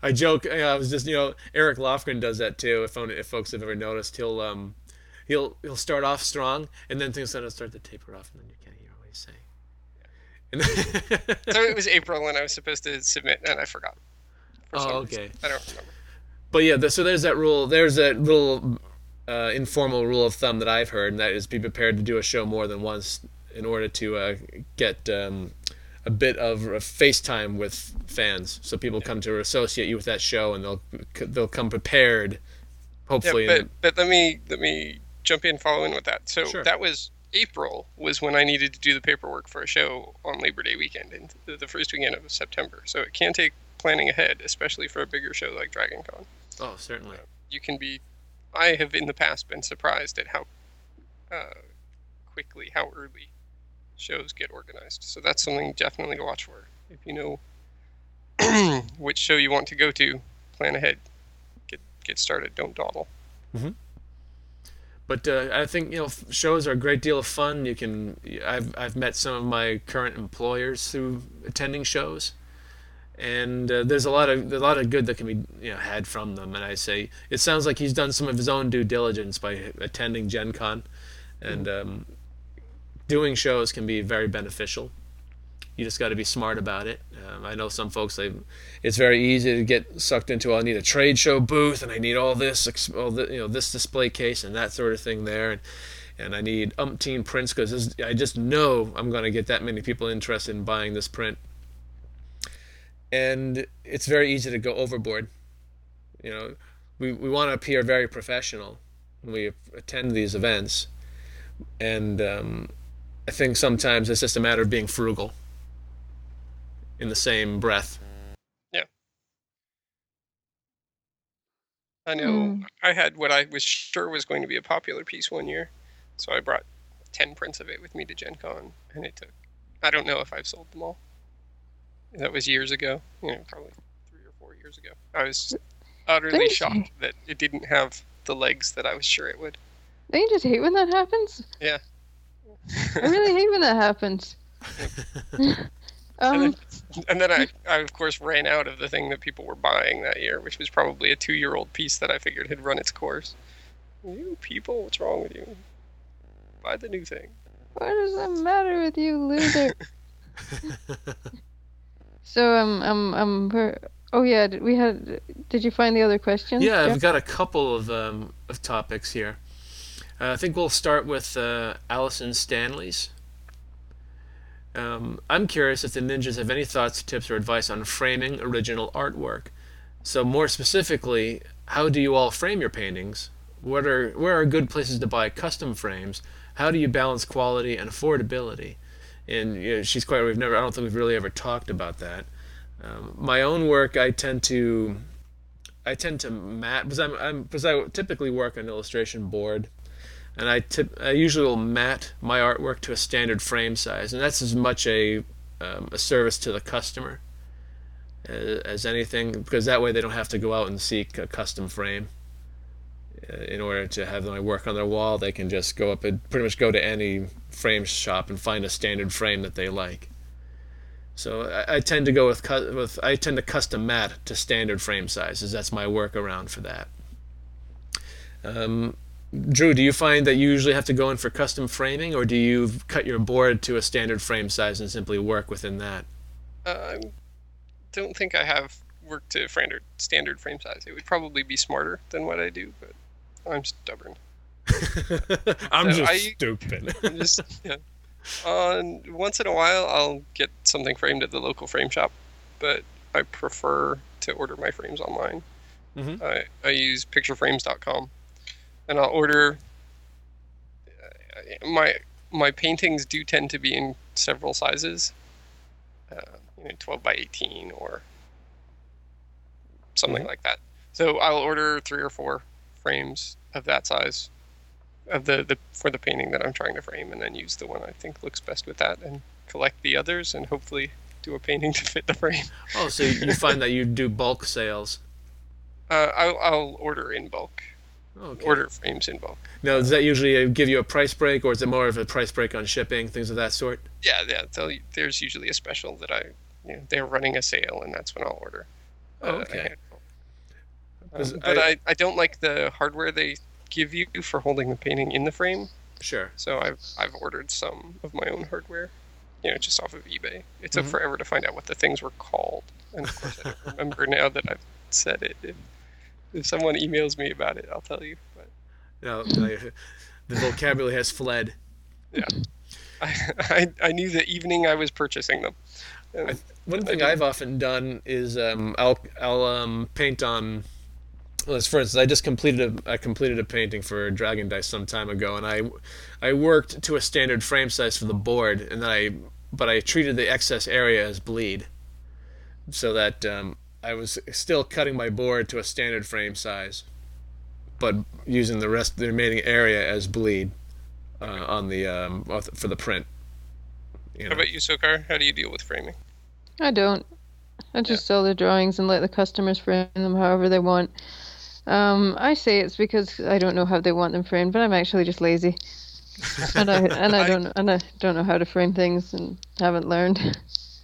I joke. I was just, you know, Eric Lofgren does that too. If if folks have ever noticed, he'll um, he'll he'll start off strong, and then things sort of start to taper off, and then you can't hear what he's saying. So it was April when I was supposed to submit, and I forgot. Oh, some reason. okay. I don't remember. But yeah, so there's that rule. There's that little uh, informal rule of thumb that I've heard, and that is be prepared to do a show more than once in order to uh, get um, a bit of FaceTime with fans, so people come to associate you with that show, and they'll they'll come prepared. Hopefully, Yeah, but but let me let me jump in, follow in with that. So Sure. that was April was when I needed to do the paperwork for a show on Labor Day weekend and the, first weekend of September. So it can take planning ahead, especially for a bigger show like Dragon Con. oh, certainly. You can be. I have in the past been surprised at how uh, quickly, how early shows get organized. So that's something definitely to watch for. If you know (clears throat) which show you want to go to, plan ahead. Get get started. Don't dawdle. But uh, I think you know shows are a great deal of fun. You can I've I've met some of my current employers through attending shows, and uh, there's a lot of a lot of good that can be you know had from them. And I say it sounds like he's done some of his own due diligence by attending Gen Con, and um, doing shows can be very beneficial. You just got to be smart about it. Um, I know some folks they it's very easy to get sucked into. "Oh, I need a trade show booth, and I need all this, all the, you know, this display case and that sort of thing there, and and I need umpteen prints because I just know I'm going to get that many people interested in buying this print. And it's very easy to go overboard. You know, we we want to appear very professional when we attend these events, and um, I think sometimes it's just a matter of being frugal. In the same breath. Yeah. I know hmm. I had what I was sure was going to be a popular piece one year, so I brought ten prints of it with me to Gen Con, and it took. I don't know if I've sold them all. That was years ago, you know, probably three or four years ago. I was utterly Don't you- shocked that it didn't have the legs that I was sure it would. Don't you just hate when that happens? Yeah. I really hate when that happens. (laughs) (laughs) And um, then, (laughs) and then I, I, of course, ran out of the thing that people were buying that year, which was probably a two year old piece that I figured had run its course. You people, what's wrong with you? Buy the new thing. what does that matter with you, loser? (laughs) so um um um per- oh yeah, did we had did you find the other questions? Yeah, Jeff? I've got a couple of um, of topics here. Uh, I think we'll start with uh, Allison Stanley's. Um, I'm curious if the ninjas have any thoughts, tips, or advice on framing original artwork. So more specifically, how do you all frame your paintings? What are where are good places to buy custom frames? How do you balance quality and affordability? And you know, she's quite. We've never. I don't think we've really ever talked about that. Um, my own work, I tend to I tend to mat because I'm, I'm because I typically work on illustration board, and I tip I usually will mat my artwork to a standard frame size, and that's as much a um, a service to the customer as, as anything because that way they don't have to go out and seek a custom frame. Uh, In order to have my work on their wall, they can just go up and pretty much go to any frame shop and find a standard frame that they like. So I, I tend to go with with I tend to custom mat to standard frame sizes. That's my workaround for that. Um, Drew, do you find that you usually have to go in for custom framing, or do you cut your board to a standard frame size and simply work within that? Uh, I don't think I have worked to standard standard frame size. It would probably be smarter than what I do, but I'm stubborn. (laughs) I'm So just I- stupid. (laughs) Just yeah. On once in a while, I'll get something framed at the local frame shop, but I prefer to order my frames online. Mhm. I, I use pictureframes.com, and I'll order. uh, My my paintings do tend to be in several sizes, uh, you know, 12 by 18 or something Mhm. like that. So I'll order three or four frames of that size, of the, the for the painting that I'm trying to frame, and then use the one I think looks best with that, and collect the others, and hopefully do a painting (laughs) to fit the frame. Oh, so you you find that you do bulk sales. Uh, I'll, I'll order in bulk. Okay. Order frames in bulk. Now, does that usually uh, give you a price break, or is it more of a price break on shipping, things of that sort? Yeah, yeah. There's usually a special that I, you know, they're running a sale, and that's when I'll order. Oh, uh, a okay. Um, but I- I, don't like the hardware they give you for holding the painting in the frame. Sure. So I've I've ordered some of my own hardware, you know, just off of eBay. It took Mhm. forever to find out what the things were called, and of course I don't (laughs) remember now that I've said it. If, if someone emails me about it, I'll tell you. But Now, I- the vocabulary has fled. I, (laughs) I, I knew the evening I was purchasing them. And One thing. I've often done is um, I'll I'll um, paint on. Well, for instance, I just completed a I completed a painting for Dragon Dice some time ago, and I I worked to a standard frame size for the board, and then I but I treated the excess area as bleed, so that um, I was still cutting my board to a standard frame size, but using the rest the remaining area as bleed uh, on the um, for the print. You how about you, Socar? How do you deal with framing? I don't. I just sell the drawings and let the customers frame them however they want. Um, I say it's because I don't know how they want them framed, but I'm actually just lazy, (laughs) and I and I I- don't and I don't know how to frame things and haven't learned.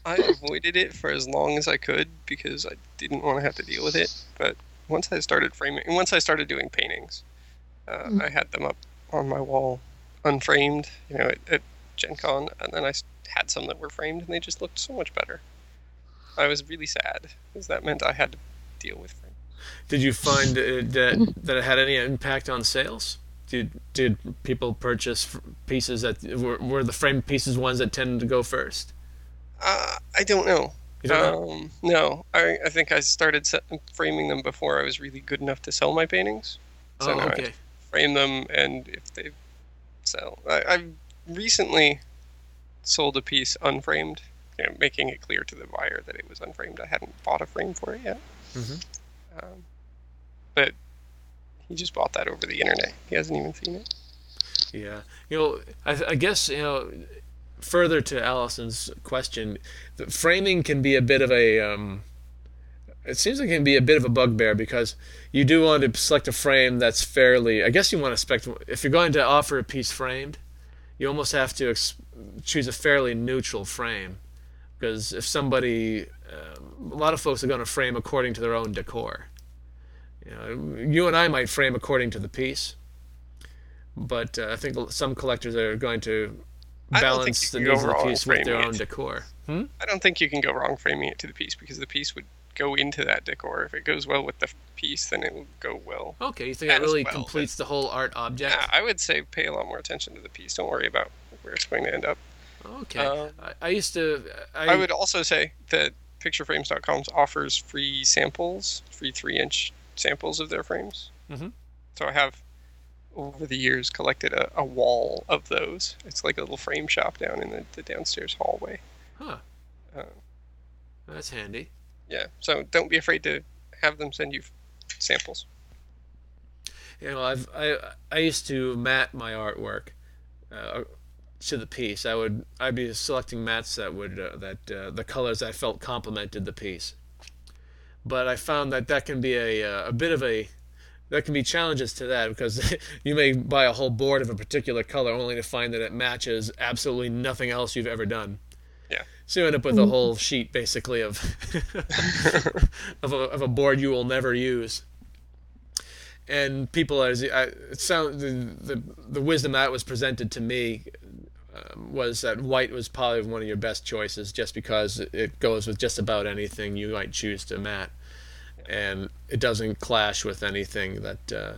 I avoided it for as long as I could because I didn't want to have to deal with it. But once I started framing, and once I started doing paintings, uh, Mm. I had them up on my wall, unframed, you know, at, at Gen Con, and then I had some that were framed, and they just looked so much better. I was really sad because that meant I had to deal with framing. Did you find uh, that that it had any impact on sales? Did did people purchase pieces that were, were the framed pieces ones that tended to go first? Uh, I don't know. Don't know? Um, no, I, I think I started set, framing them before I was really good enough to sell my paintings. So oh, I okay. frame them, and if they sell, I, I've recently sold a piece unframed, you know, making it clear to the buyer that it was unframed. I hadn't bought a frame for it yet, Mm-hmm. um, but he just bought that over the internet. He hasn't even seen it. Yeah, you know, I, I guess you know. Further to Allison's question, framing can be a bit of a. Um, it seems like it can be a bit of a bugbear because you do want to select a frame that's fairly. I guess you want to spec. If you're going to offer a piece framed, you almost have to ex- choose a fairly neutral frame because if somebody, um, a lot of folks are going to frame according to their own decor. You know, you and I might frame according to the piece, but uh, I think some collectors are going to balance the needs of the piece with their own decor. Hmm? I don't think you can go wrong framing it to the piece because the piece would go into that decor. If it goes well with the piece, then it will go well. Okay, you think that really well, completes the whole art object? Yeah, I would say pay a lot more attention to the piece. Don't worry about where it's going to end up. Okay. Um, I, I used to. I, I would also say that PictureFrames.com offers free samples, free three-inch samples of their frames. Mhm. So I have, over the years, collected a, a wall of those. It's like a little frame shop down in the, the downstairs hallway. Huh. Uh, That's handy. yeah, so don't be afraid to have them send you samples. You know, I've I I used to mat my artwork uh, to the piece. I would I'd be selecting mats that would uh, that uh, the colors I felt complemented the piece. But I found that that can be a uh, a bit of a there can be challenges to that because (laughs) you may buy a whole board of a particular color only to find that it matches absolutely nothing else you've ever done. Yeah. So you end up with a whole sheet basically of (laughs) of, a, of a board you will never use. And people, as I, it sound the, the the wisdom that was presented to me um, was that white was probably one of your best choices, just because it goes with just about anything you might choose to mat, and it doesn't clash with anything that uh,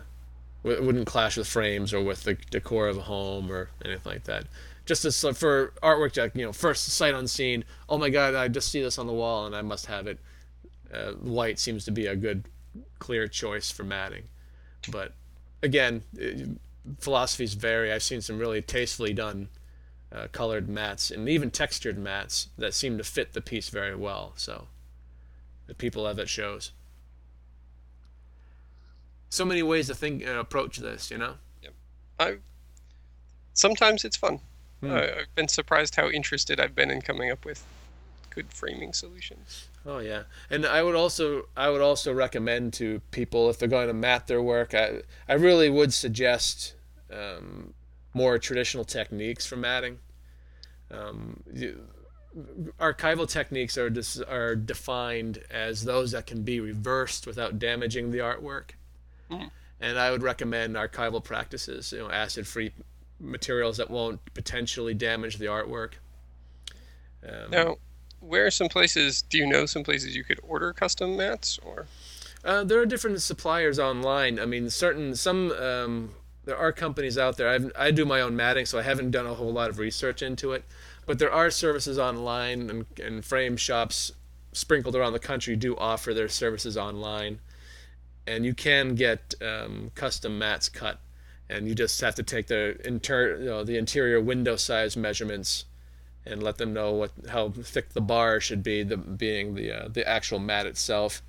wouldn't clash with frames or with the decor of a home or anything like that. Just as for artwork you know, first sight unseen. Oh my God! I just see this on the wall and I must have it. uh, white seems to be a good, clear choice for matting. But again, it, philosophies vary. I've seen some really tastefully done uh, colored mats and even textured mats that seem to fit the piece very well. So the people of it shows. So many ways to think and approach this, you know. I sometimes it's fun. Hmm. I, I've been surprised how interested I've been in coming up with good framing solutions. Oh yeah, and I would also I would also recommend to people if they're going to mat their work, I I really would suggest um, more traditional techniques for matting. Um, you, archival techniques are dis, are defined as those that can be reversed without damaging the artwork, And I would recommend archival practices. You know, acid-free materials that won't potentially damage the artwork. Um, Now, where are some places? Do you know some places you could order custom mats or? Uh, there are different suppliers online. I mean, certain some um, there are companies out there. I've, I do my own matting, so I haven't done a whole lot of research into it. But there are services online, and, and frame shops sprinkled around the country do offer their services online, and you can get um, custom mats cut, and you just have to take the inter you know, the interior window size measurements and let them know what how thick the bar should be, the being the uh, the actual mat itself,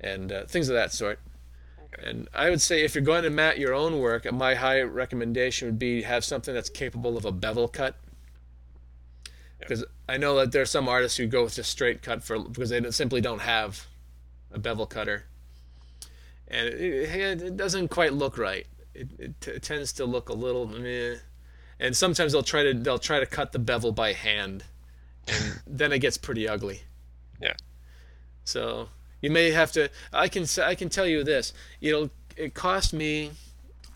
and uh, things of that sort. And I would say if you're going to mat your own work, my high recommendation would be have something that's capable of a bevel cut. Because I know that there are some artists who go with just straight cut for because they simply don't have a bevel cutter, and it, it, doesn't quite look right. It, it, t- it tends to look a little meh and sometimes they'll try to they'll try to cut the bevel by hand and (laughs) then it gets pretty ugly Yeah. so you may have to i can i can tell you this it'll it cost me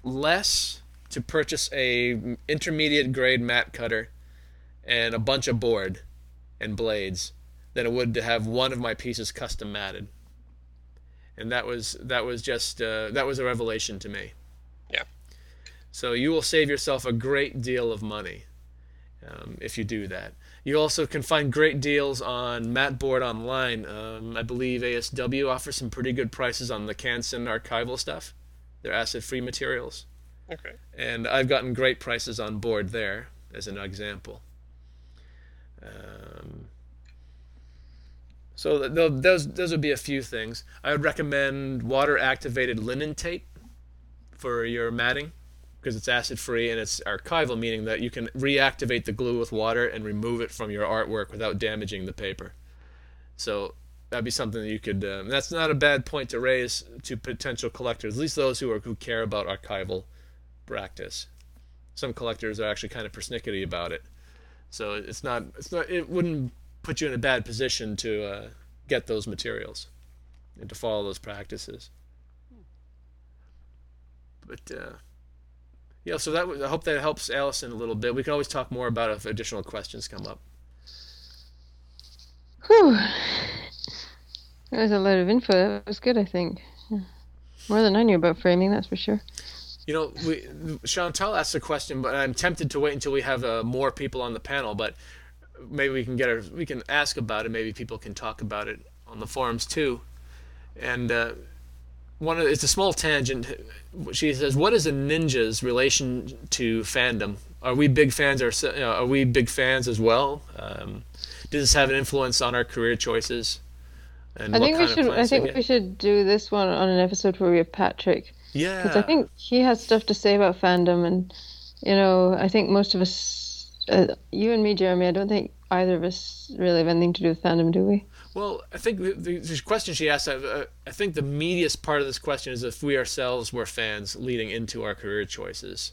less to purchase a intermediate grade mat cutter and a bunch of board and blades than it would to have one of my pieces custom matted and that was that was just uh, that was a revelation to me Yeah. so you will save yourself a great deal of money um, if you do that. You also can find great deals on Matboard online. Um, I believe ASW offers some pretty good prices on the Canson archival stuff. They're acid-free materials, Okay. and I've gotten great prices on board there, as an example. Um, so th- th- those those would be a few things. I would recommend water-activated linen tape for your matting because it's acid free and it's archival, meaning that you can reactivate the glue with water and remove it from your artwork without damaging the paper. So that'd be something that you could. Um, that's not a bad point to raise to potential collectors, at least those who are who care about archival practice. Some collectors are actually kind of persnickety about it, so it's not. It's not. It wouldn't put you in a bad position to uh, get those materials and to follow those practices. But uh, yeah, so that was, I hope that helps Allison a little bit. We can always talk more about if additional questions come up. Whew. That was a lot of info. That was good, I think. More than I knew about framing, that's for sure. You know, we Chantal asked a question, but I'm tempted to wait until we have uh, more people on the panel. But maybe we can get her, we can ask about it. Maybe people can talk about it on the forums too. And uh, one of it's a small tangent. She says, "What is a ninja's relation to fandom? Are we big fans? Or you know, are we big fans as well? Um, does this have an influence on our career choices? And I think we should. I think we we should do this one on an episode where we have Patrick, Yeah. because I think he has stuff to say about fandom, and you know, I think most of us, uh, you and me, Jeremy, I don't think either of us really have anything to do with fandom, do we? Well, I think the, the, the question she asked, uh, I think the meatiest part of this question is if we ourselves were fans leading into our career choices.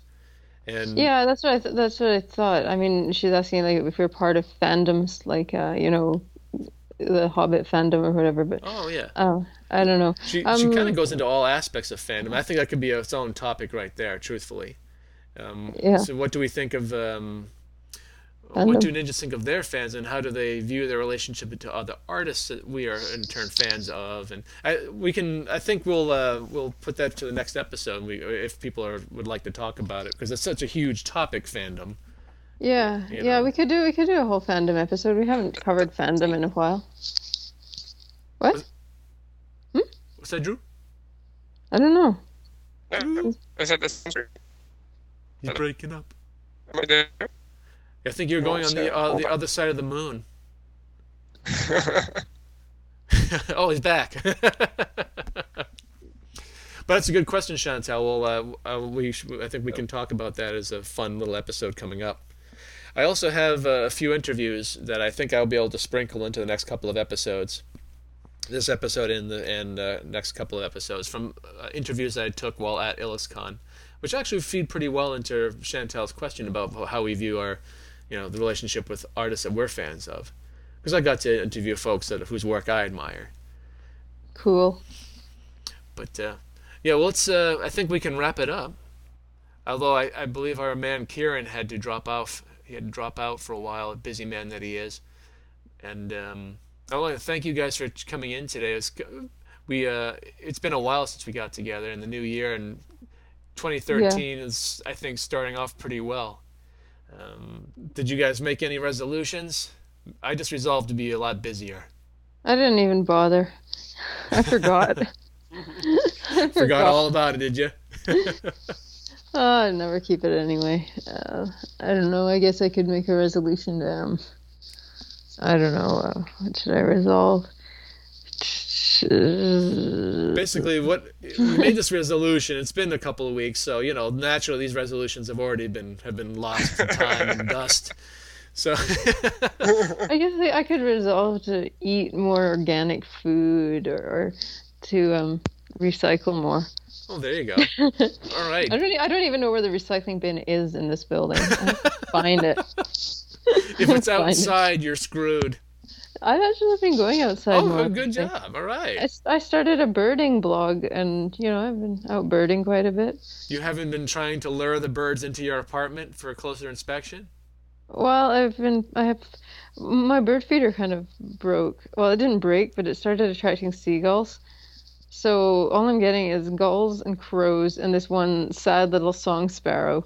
And Yeah, that's what I th- that's what I thought. I mean, she's asking like if we're part of fandoms, like uh, you know, the Hobbit fandom or whatever. But oh yeah, oh, I don't know. she she Um, kind of goes into all aspects of fandom. I think that could be its own topic right there. Truthfully, um, Yeah. So what do we think of? Um, Fandom. what do ninjas think of their fans, and how do they view their relationship to other artists that we are in turn fans of? And I, we can, I think we'll uh, we'll put that to the next episode. We, if people are would like to talk about it, because it's such a huge topic, fandom. Yeah, you yeah, we could do we could do a whole fandom episode. We haven't covered fandom in a while. What? Hmm. What's that, Drew? I don't know. No, I said this. He's breaking up. Am I there? I think you're going on the uh, the other side of the moon. (laughs) oh, he's back. (laughs) but that's a good question, Chantel. Well, uh, uh, we sh- I think we can talk about that as a fun little episode coming up. I also have uh, a few interviews that I think I'll be able to sprinkle into the next couple of episodes. This episode and the and uh, next couple of episodes from uh, interviews that I took while at IlluXCon, which actually feed pretty well into Chantel's question about how we view our, you know, the relationship with artists that we're fans of because I got to interview folks that whose work I admire. Cool. But uh, yeah, well, let's. Uh, I think we can wrap it up. Although I, I believe our man Kieran had to drop off. He had to drop out for a while, a busy man that he is. And um, I want to thank you guys for coming in today. It's, we uh, it's been a while since we got together in the new year, and 2013 yeah. is I think starting off pretty well. Um, did you guys make any resolutions? I just resolved to be a lot busier. I didn't even bother. I forgot. I (laughs) (laughs) forgot. all about it, did you? oh, (laughs) I never keep it anyway. Uh, I don't know. I guess I could make a resolution to. Um, I don't know. Uh, what should I resolve? Basically, what we made this resolution. It's been a couple of weeks, so you know, naturally, these resolutions have already been have been lost to time and dust. So (laughs) I guess I could resolve to eat more organic food or, or to um, recycle more. Oh, there you go. (laughs) All right. I don't. I don't even know where the recycling bin is in this building. find it. (laughs) If it's outside, it. you're screwed. I've actually been going outside. Oh, more good job! All right. I, I started a birding blog, and you know I've been out birding quite a bit. You haven't been trying to lure the birds into your apartment for a closer inspection. Well, I've been I have my bird feeder kind of broke. Well, it didn't break, but it started attracting seagulls. So all I'm getting is gulls and crows and this one sad little song sparrow.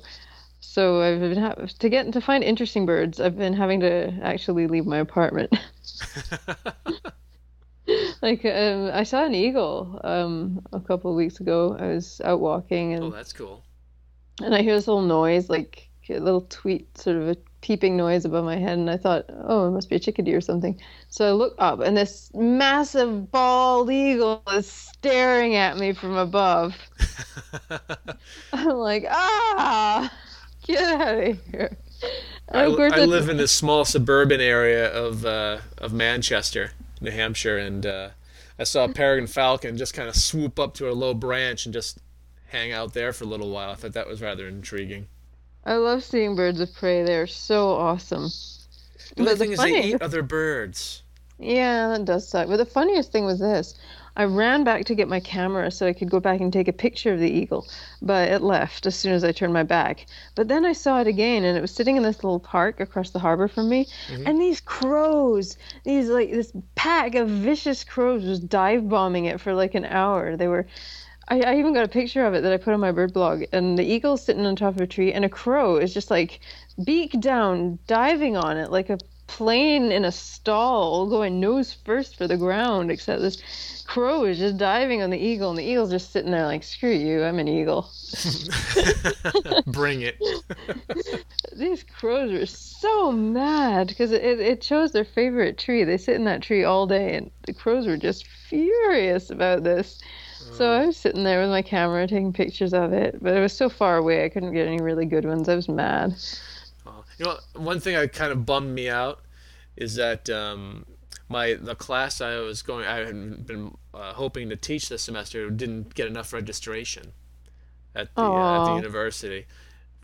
So I've been ha- to get to find interesting birds. I've been having to actually leave my apartment. (laughs) like um, I saw an eagle um, a couple of weeks ago. I was out walking and oh, that's cool. And I hear this little noise, like a little tweet, sort of a peeping noise above my head and I thought, oh, it must be a chickadee or something. So I look up and this massive bald eagle is staring at me from above. (laughs) (laughs) I'm like, ah, get out of here. (laughs) I, I live in a small suburban area of uh, of Manchester, New Hampshire, and uh, I saw a peregrine falcon just kind of swoop up to a low branch and just hang out there for a little while. I thought that was rather intriguing. I love seeing birds of prey. They're so awesome. The only thing the is they eat other birds. Yeah, that does suck. But the funniest thing was this. I ran back to get my camera so I could go back and take a picture of the eagle, but it left as soon as I turned my back. But then I saw it again, and it was sitting in this little park across the harbor from me. Mm-hmm. And these crows, these like this pack of vicious crows, was dive bombing it for like an hour. They were I, I even got a picture of it that I put on my bird blog, and the eagle's sitting on top of a tree, and a crow is just like beak down, diving on it like a plane in a stall, going nose first for the ground. Except this crow is just diving on the eagle, and the eagle's just sitting there like, "Screw you, I'm an eagle." (laughs) Bring it. (laughs) These crows are so mad because it, it chose their favorite tree. They sit in that tree all day, and the crows were just furious about this. So mm. I was sitting there with my camera taking pictures of it, but it was so far away I couldn't get any really good ones. I was mad. You know, one thing that kind of bummed me out is that um, my the class I was going, I had been uh, hoping to teach this semester, didn't get enough registration at the uh, at the university.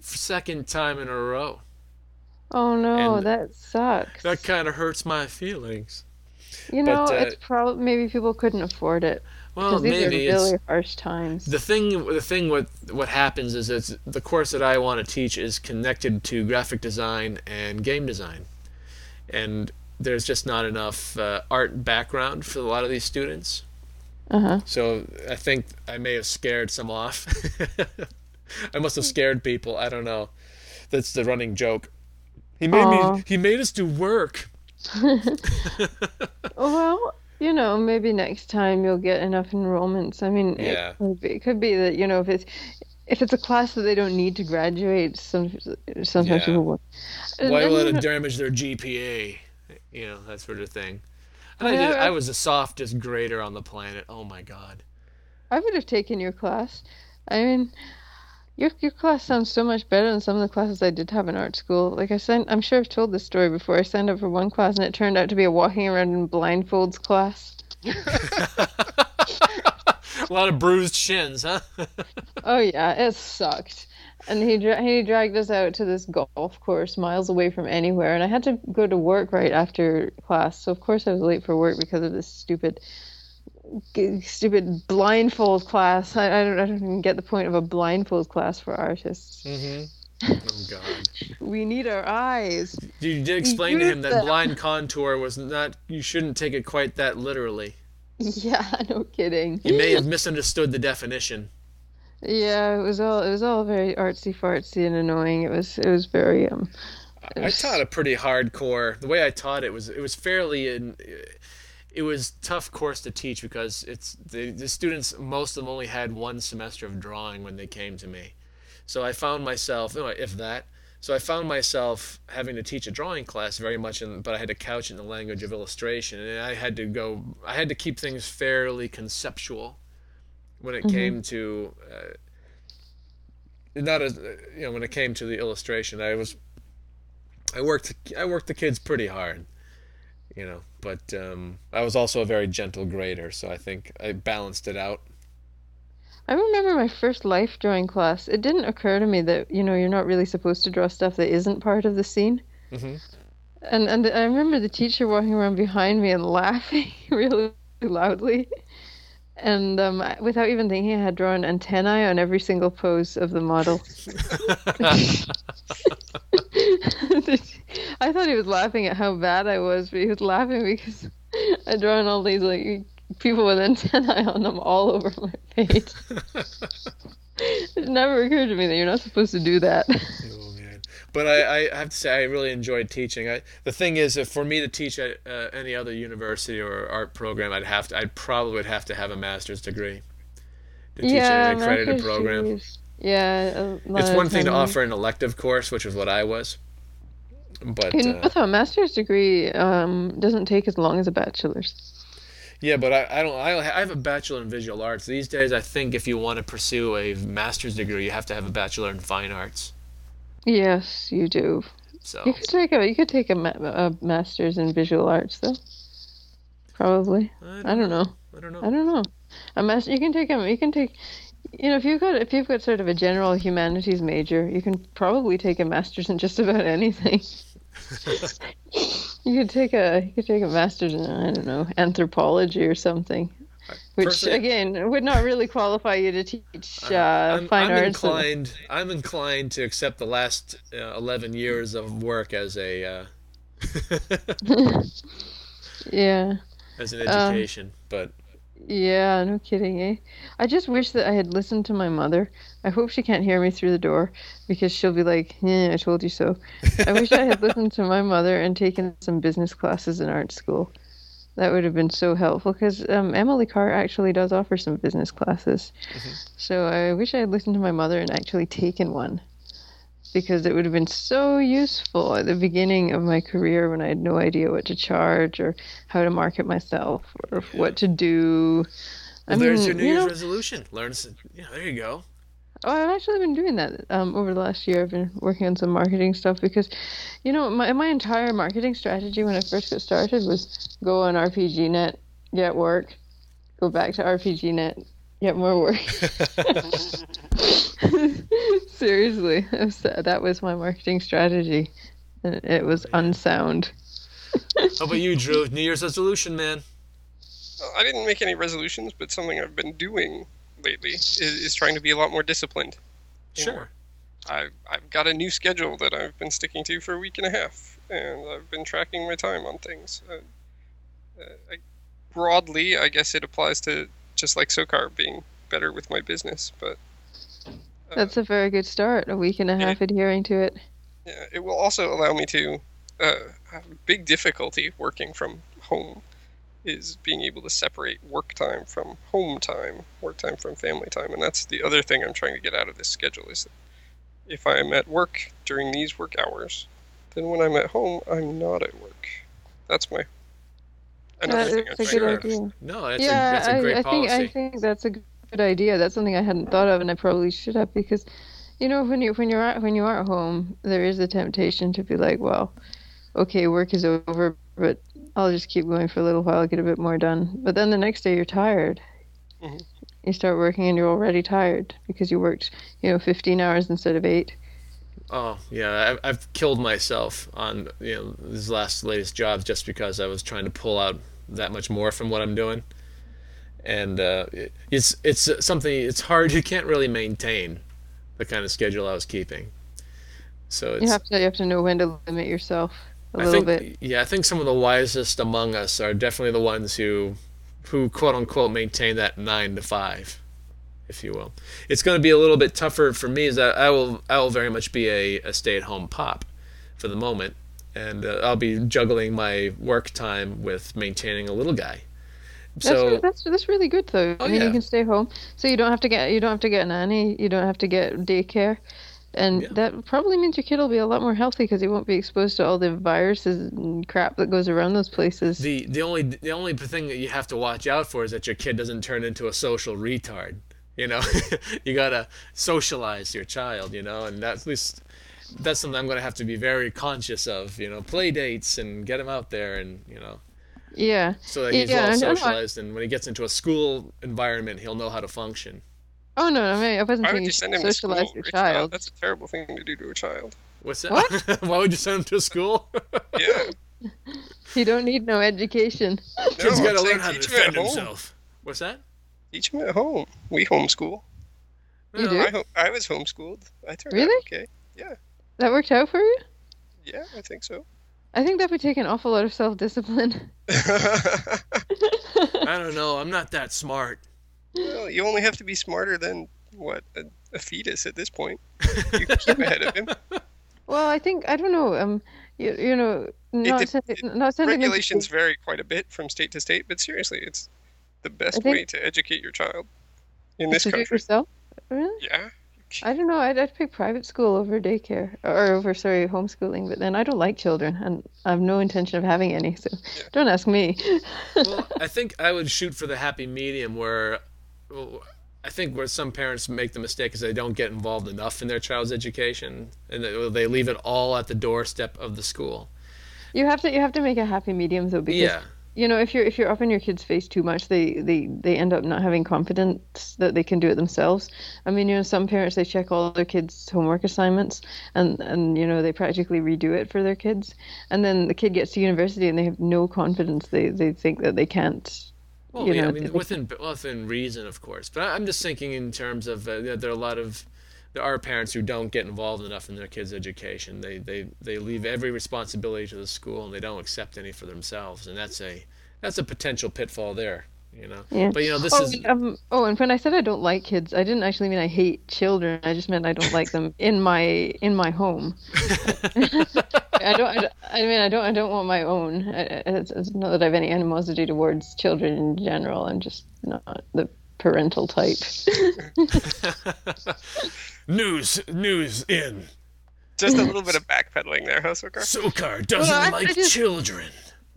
Second time in a row. Oh no, and that sucks. That kind of hurts my feelings. You know, but, uh, it's probably maybe people couldn't afford it. Well, these maybe are really harsh times. The thing, the thing, what what happens is it's the course that I want to teach is connected to graphic design and game design, and there's just not enough uh, art background for a lot of these students. Uh-huh. So I think I may have scared some off. (laughs) I must have scared people. I don't know. That's the running joke. He made Aww. me. He made us do work. (laughs) well, you know. Maybe next time you'll get enough enrollments. I mean, Yeah. it, could be, it could be that you know if it's if it's a class that they don't need to graduate. Some sometimes Yeah. people will. Why will it damage their GPA? You know, that sort of thing. I, Yeah, did, I was the softest grader on the planet. Oh my god. I would have taken your class. I mean, your your class sounds so much better than some of the classes I did have in art school. Like I signed, I'm sure I've told this story before. I signed up for one class and it turned out to be a walking around in blindfolds class. (laughs) A lot of bruised shins, huh? (laughs) Oh yeah, it sucked. And he dra- he dragged us out to this golf course miles away from anywhere, and I had to go to work right after class. So of course I was late for work because of this stupid, stupid blindfold class. I, I don't I don't even get the point of a blindfold class for artists. mm-hmm. Oh god. (laughs) We need our eyes. You did explain to use him that them. blind contour was not. You shouldn't take it quite that literally. Yeah, (laughs) no kidding. You may have misunderstood the definition. Yeah, it was all it was all very artsy fartsy and annoying. It was it was very um. it I was- taught a pretty hardcore. The way I taught it was it was fairly in. It was tough course to teach because it's the the students most of them only had one semester of drawing when they came to me, so I found myself if that. So I found myself having to teach a drawing class very much, in, but I had to couch it in the language of illustration, and I had to go. I had to keep things fairly conceptual when it came to. Uh, not as you know when it came to the illustration, I was I worked I worked the kids pretty hard, you know, but um, I was also a very gentle grader, so I think I balanced it out. I remember my first life drawing class. It didn't occur to me that you know you're not really supposed to draw stuff that isn't part of the scene. Mhm. And and I remember the teacher walking around behind me and (laughs) laughing really loudly, and um, without even thinking, I had drawn antennae on every single pose of the model. (laughs) (laughs) I thought he was laughing at how bad I was, but he was laughing because (laughs) I'd drawn all these like people with antennae on them all over my page. (laughs) it never occurred to me that you're not supposed to do that. Oh man! But I, I have to say I really enjoyed teaching. I, the thing is, for me to teach at uh, any other university or art program, I'd have to. I'd probably would have to have a master's degree to teach in an accredited program. degrees. Yeah, It's one thing to offer an elective course, which is what I was. But You know, uh, though, a master's degree um, doesn't take as long as a bachelor's. Yeah, but I, I don't. I, I have a bachelor in visual arts. These days, I think if you want to pursue a master's degree, you have to have a bachelor in fine arts. Yes, you do. So You could take a you could take a, ma- a master's in visual arts though. Probably. I don't know. I don't know. I don't know. A master you can take a you can take you know if you've got if you've got sort of a general humanities major, you can probably take a master's in just about anything. you could take a you could take a master's in I don't know anthropology or something. Which Personally- again would not really qualify you to teach uh, I'm, fine I'm arts. inclined. I'm inclined to accept the last uh, eleven years of work as a uh, (laughs) (laughs) yeah. as an Um, education. but Yeah, no kidding, eh? I just wish that I had listened to my mother. I hope she can't hear me through the door because she'll be like, "Yeah, I told you so." I wish I had listened to my mother and taken some business classes in art school. That would have been so helpful because um, Emily Carr actually does offer some business classes. So I wish I had listened to my mother and actually taken one because it would have been so useful at the beginning of my career when I had no idea what to charge or how to market myself or what to do. I there's mean, your New Year's know- resolution. Learn. Yeah, there you go. Oh, I've actually been doing that um, over the last year. I've been working on some marketing stuff because, you know, my my entire marketing strategy when I first got started was go on RPGNet, get work, go back to RPGNet, get more work. (laughs) (laughs) (laughs) (laughs) Seriously, that was, my marketing strategy, and it was unsound. How about you, Drew? New Year's resolution, man. I didn't make any resolutions, but something I've been doing lately is, is trying to be a lot more disciplined. Sure. I've, I've got a new schedule that I've been sticking to for a week and a half, and I've been tracking my time on things. Uh, uh, I, broadly, I guess it applies to just like SOCAR being better with my business, but uh, That's a very good start. A week and a half adhering to it. yeah, it will also allow me to uh, have big difficulty working from home is being able to separate work time from home time, work time from family time, and that's the other thing I'm trying to get out of this schedule is that if I'm at work during these work hours, then when I'm at home, I'm not at work. That's my another That thing I'm is a good idea. No, that's yeah, a that's a great I, I think. I think that's a good idea. That's something I hadn't thought of, and I probably should have because, you know, when you when you're at when you are at home, there is a temptation to be like, well, okay, work is over, but I'll just keep going for a little while, get a bit more done. But then the next day you're tired. Mhm. You start working and you're already tired because you worked, you know, 15 hours instead of eight. Oh yeah, I've, I've killed myself on you know these last latest jobs just because I was trying to pull out that much more from what I'm doing, and uh, it's it's something it's hard. You can't really maintain the kind of schedule I was keeping. So it's You have to you have to know when to limit yourself a I little think bit. yeah, I think some of the wisest among us are definitely the ones who who quote unquote maintain that nine to five, if you will. It's going to be a little bit tougher for me, is that I will I will very much be a, a stay at home pop for the moment, and uh, I'll be juggling my work time with maintaining a little guy. That's, So re- that's that's really good though. Oh, I mean, yeah. you can stay home, so you don't have to get you don't have to get a nanny, you don't have to get daycare, and Yeah. that probably means your kid will be a lot more healthy because he won't be exposed to all the viruses and crap that goes around those places. the the only the only thing that you have to watch out for is that your kid doesn't turn into a social retard. You know, (laughs) you gotta socialize your child. You know, and that's at least that's something I'm gonna have to be very conscious of. You know, play dates and get him out there, and you know, yeah, so that he's Yeah, well I know. socialized, and when he gets into a school environment, he'll know how to function. Oh no, I mean I wasn't Why would saying you you send should him to school? socialize your Rich? child. That's a terrible thing to do to a child. What's that? (laughs) Why would you send him to school? (laughs) Yeah. You don't need no education. No, (laughs) Kid's No, got to learn how to teach him at defend home. himself. What's that? Teach him at home. We homeschool. You No, do? I, ho- I was homeschooled. I turned Really? out okay. That worked out for you? Yeah, I think so. I think that would take an awful lot of self discipline. (laughs) I don't know. I'm not that smart. well, you only have to be smarter than what a, a fetus at this point. You keep ahead of him. (laughs) Well, I think I don't know. Um, you, you know, not dep- sending, it- not sending them to Regulations vary quite a bit from state to state, but seriously, it's the best think- way to educate your child in this to do it country. yourself. Really? Yeah. I don't know. I'd, I'd pick private school over daycare or over sorry homeschooling. But then I don't like children, and I have no intention of having any. So don't ask me. well, (laughs) I think I would shoot for the happy medium where well, I think where some parents make the mistake is they don't get involved enough in their child's education and they, they leave it all at the doorstep of the school. you have to you have to make a happy medium though, because Yeah. You know if you're if you're up in your kid's face too much, they they they end up not having confidence that they can do it themselves. I mean, you know, some parents they check all their kids' homework assignments and and you know they practically redo it for their kids, and then the kid gets to university and they have no confidence. They they think that they can't. Well, you yeah, know, I mean, within within reason, of course. But I'm just thinking in terms of uh, there are a lot of there are parents who don't get involved enough in their kids' education. They they they leave every responsibility to the school and they don't accept any for themselves, and that's a that's a potential pitfall there. You know. Yeah. But you know, this oh, is um, oh, and when I said I don't like kids, I didn't actually mean I hate children. I just meant I don't like them in my in my home. (laughs) I don't. I, I mean, I don't. I don't want my own. I, I- it's, it's not that I have any animosity towards children in general. I'm just not the parental type. (laughs) news news in Just a little bit of backpedaling there, huh, Socar? Socar doesn't I- I like just- children.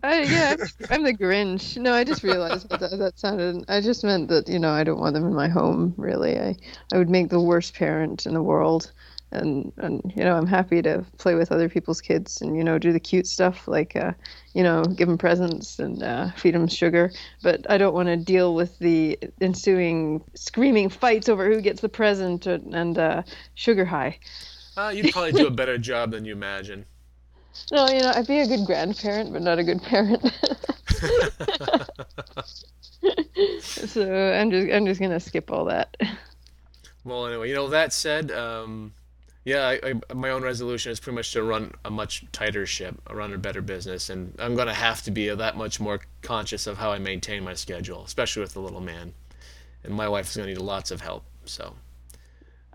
I, yeah, I'm the Grinch. No, I just realized what that, that sounded. I just meant that you know I don't want them in my home. Really, I I would make the worst parent in the world, and and you know I'm happy to play with other people's kids and you know do the cute stuff like uh, you know give them presents and uh, feed them sugar. But I don't want to deal with the ensuing screaming fights over who gets the present and, and uh, sugar high. Uh, you'd probably do a better (laughs) job than you imagine. No, you know I'd be a good grandparent, but not a good parent. (laughs) (laughs) so I'm just I'm just gonna skip all that. Well, anyway, you know that said, um, yeah, I, I, my own resolution is pretty much to run a much tighter ship, run a better business, and I'm gonna have to be that much more conscious of how I maintain my schedule, especially with the little man. And my wife is gonna need lots of help. So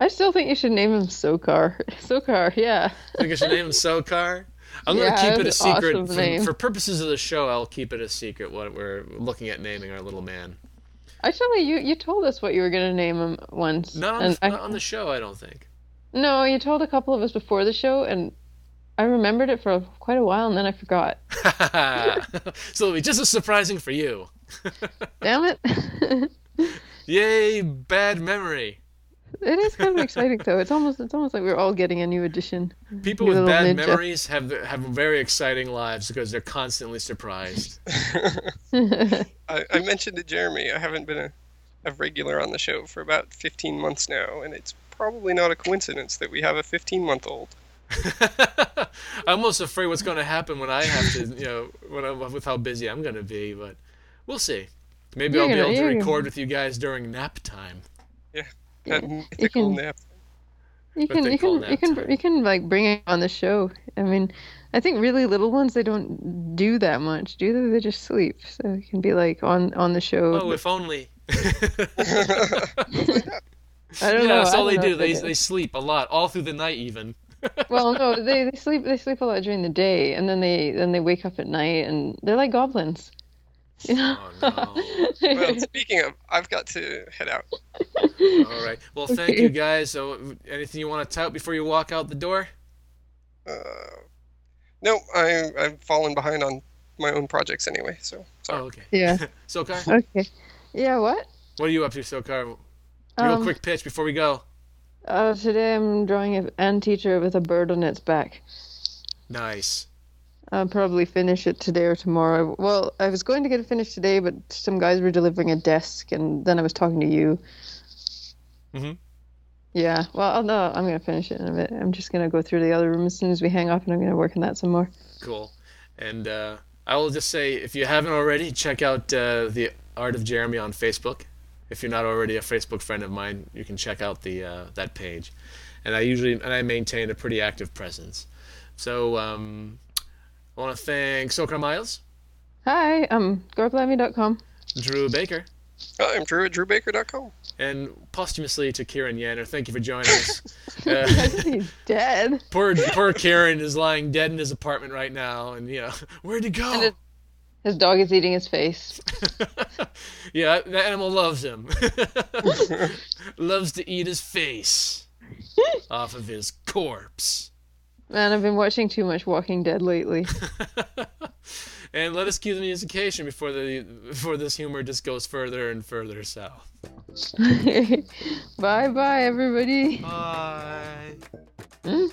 I still think you should name him Socar. (laughs) Socar, yeah. I think I should name him Socar. I'm gonna keep it a secret awesome for, for purposes of the show. I'll keep it a secret what we're looking at naming our little man. Actually, you you told us what you were gonna name him once. Not on, the, I- not on the show, I don't think. No, you told a couple of us before the show, and I remembered it for quite a while, and then I forgot. (laughs) so it'll be just as surprising for you. (laughs) Damn it! Yay, bad memory. it is kind of (laughs) exciting though. It's almost it's almost like we're all getting a new edition. People You with bad ninja. memories have have very exciting lives because they're constantly surprised. I, I mentioned to Jeremy I haven't been a, a regular on the show for about 15 months now, and it's probably not a coincidence that we have a 15 month old. (laughs) I'm almost afraid what's going to happen when I have to, you know, when I'm, with how busy I'm going to be, but we'll see. Maybe You're I'll be gonna- able to you're gonna- record with you guys during nap time. That Yeah, you mythical can- nap. You can you can you can time. you can like bring it on the show. I mean, I think really little ones they don't do that much, do they? They just sleep. So it can be like on on the show. Oh, if only. (laughs) (laughs) I don't yeah, know. that's all they don't know do. if They, they sleep a lot, all through the night even. (laughs) well, no, they, they sleep they sleep a lot during the day, and then they then they wake up at night, and they're like goblins. (laughs) You know? Oh, no. Well, speaking of, I've got to head out. (laughs) All right. Well, thank Okay. you guys. So, anything you want to tout before you walk out the door? Uh, no, I, I've fallen behind on my own projects anyway, so sorry. Oh, okay. yeah. Socar, Okay. Yeah. What? what are you up to, Socar? Real Um, quick pitch before we go. Uh, today I'm drawing an ant teacher with a bird on its back. Nice. I'll probably finish it today or tomorrow. Well, I was going to get it finished today, but some guys were delivering a desk, and then I was talking to you. Mhm. Yeah. Well, I'll, no, I'm gonna finish it in a bit. I'm just gonna go through the other room as soon as we hang up, and I'm gonna work on that some more. Cool. And uh, I will just say, if you haven't already, check out uh, the Art of Jeremy on Facebook. If you're not already a Facebook friend of mine, you can check out the uh, that page. And I usually and I maintain a pretty active presence. So um, I want to thank Socar Myles, Hi, I'm gorblimey.com. Drew Baker, I'm Drew at drewbaker.com. and posthumously to Kieran Yanner. Thank you for joining (laughs) us. Uh, (laughs) He's dead. poor poor Kieran is lying dead in his apartment right now, and you know where'd he go? His dog is eating his face. (laughs) yeah, that animal loves him. (laughs) loves to eat his face (laughs) off of his corpse. Man, I've been watching too much Walking Dead lately. And let us cue the musication before the before this humor just goes further and further south. bye bye, everybody. Bye. Hmm?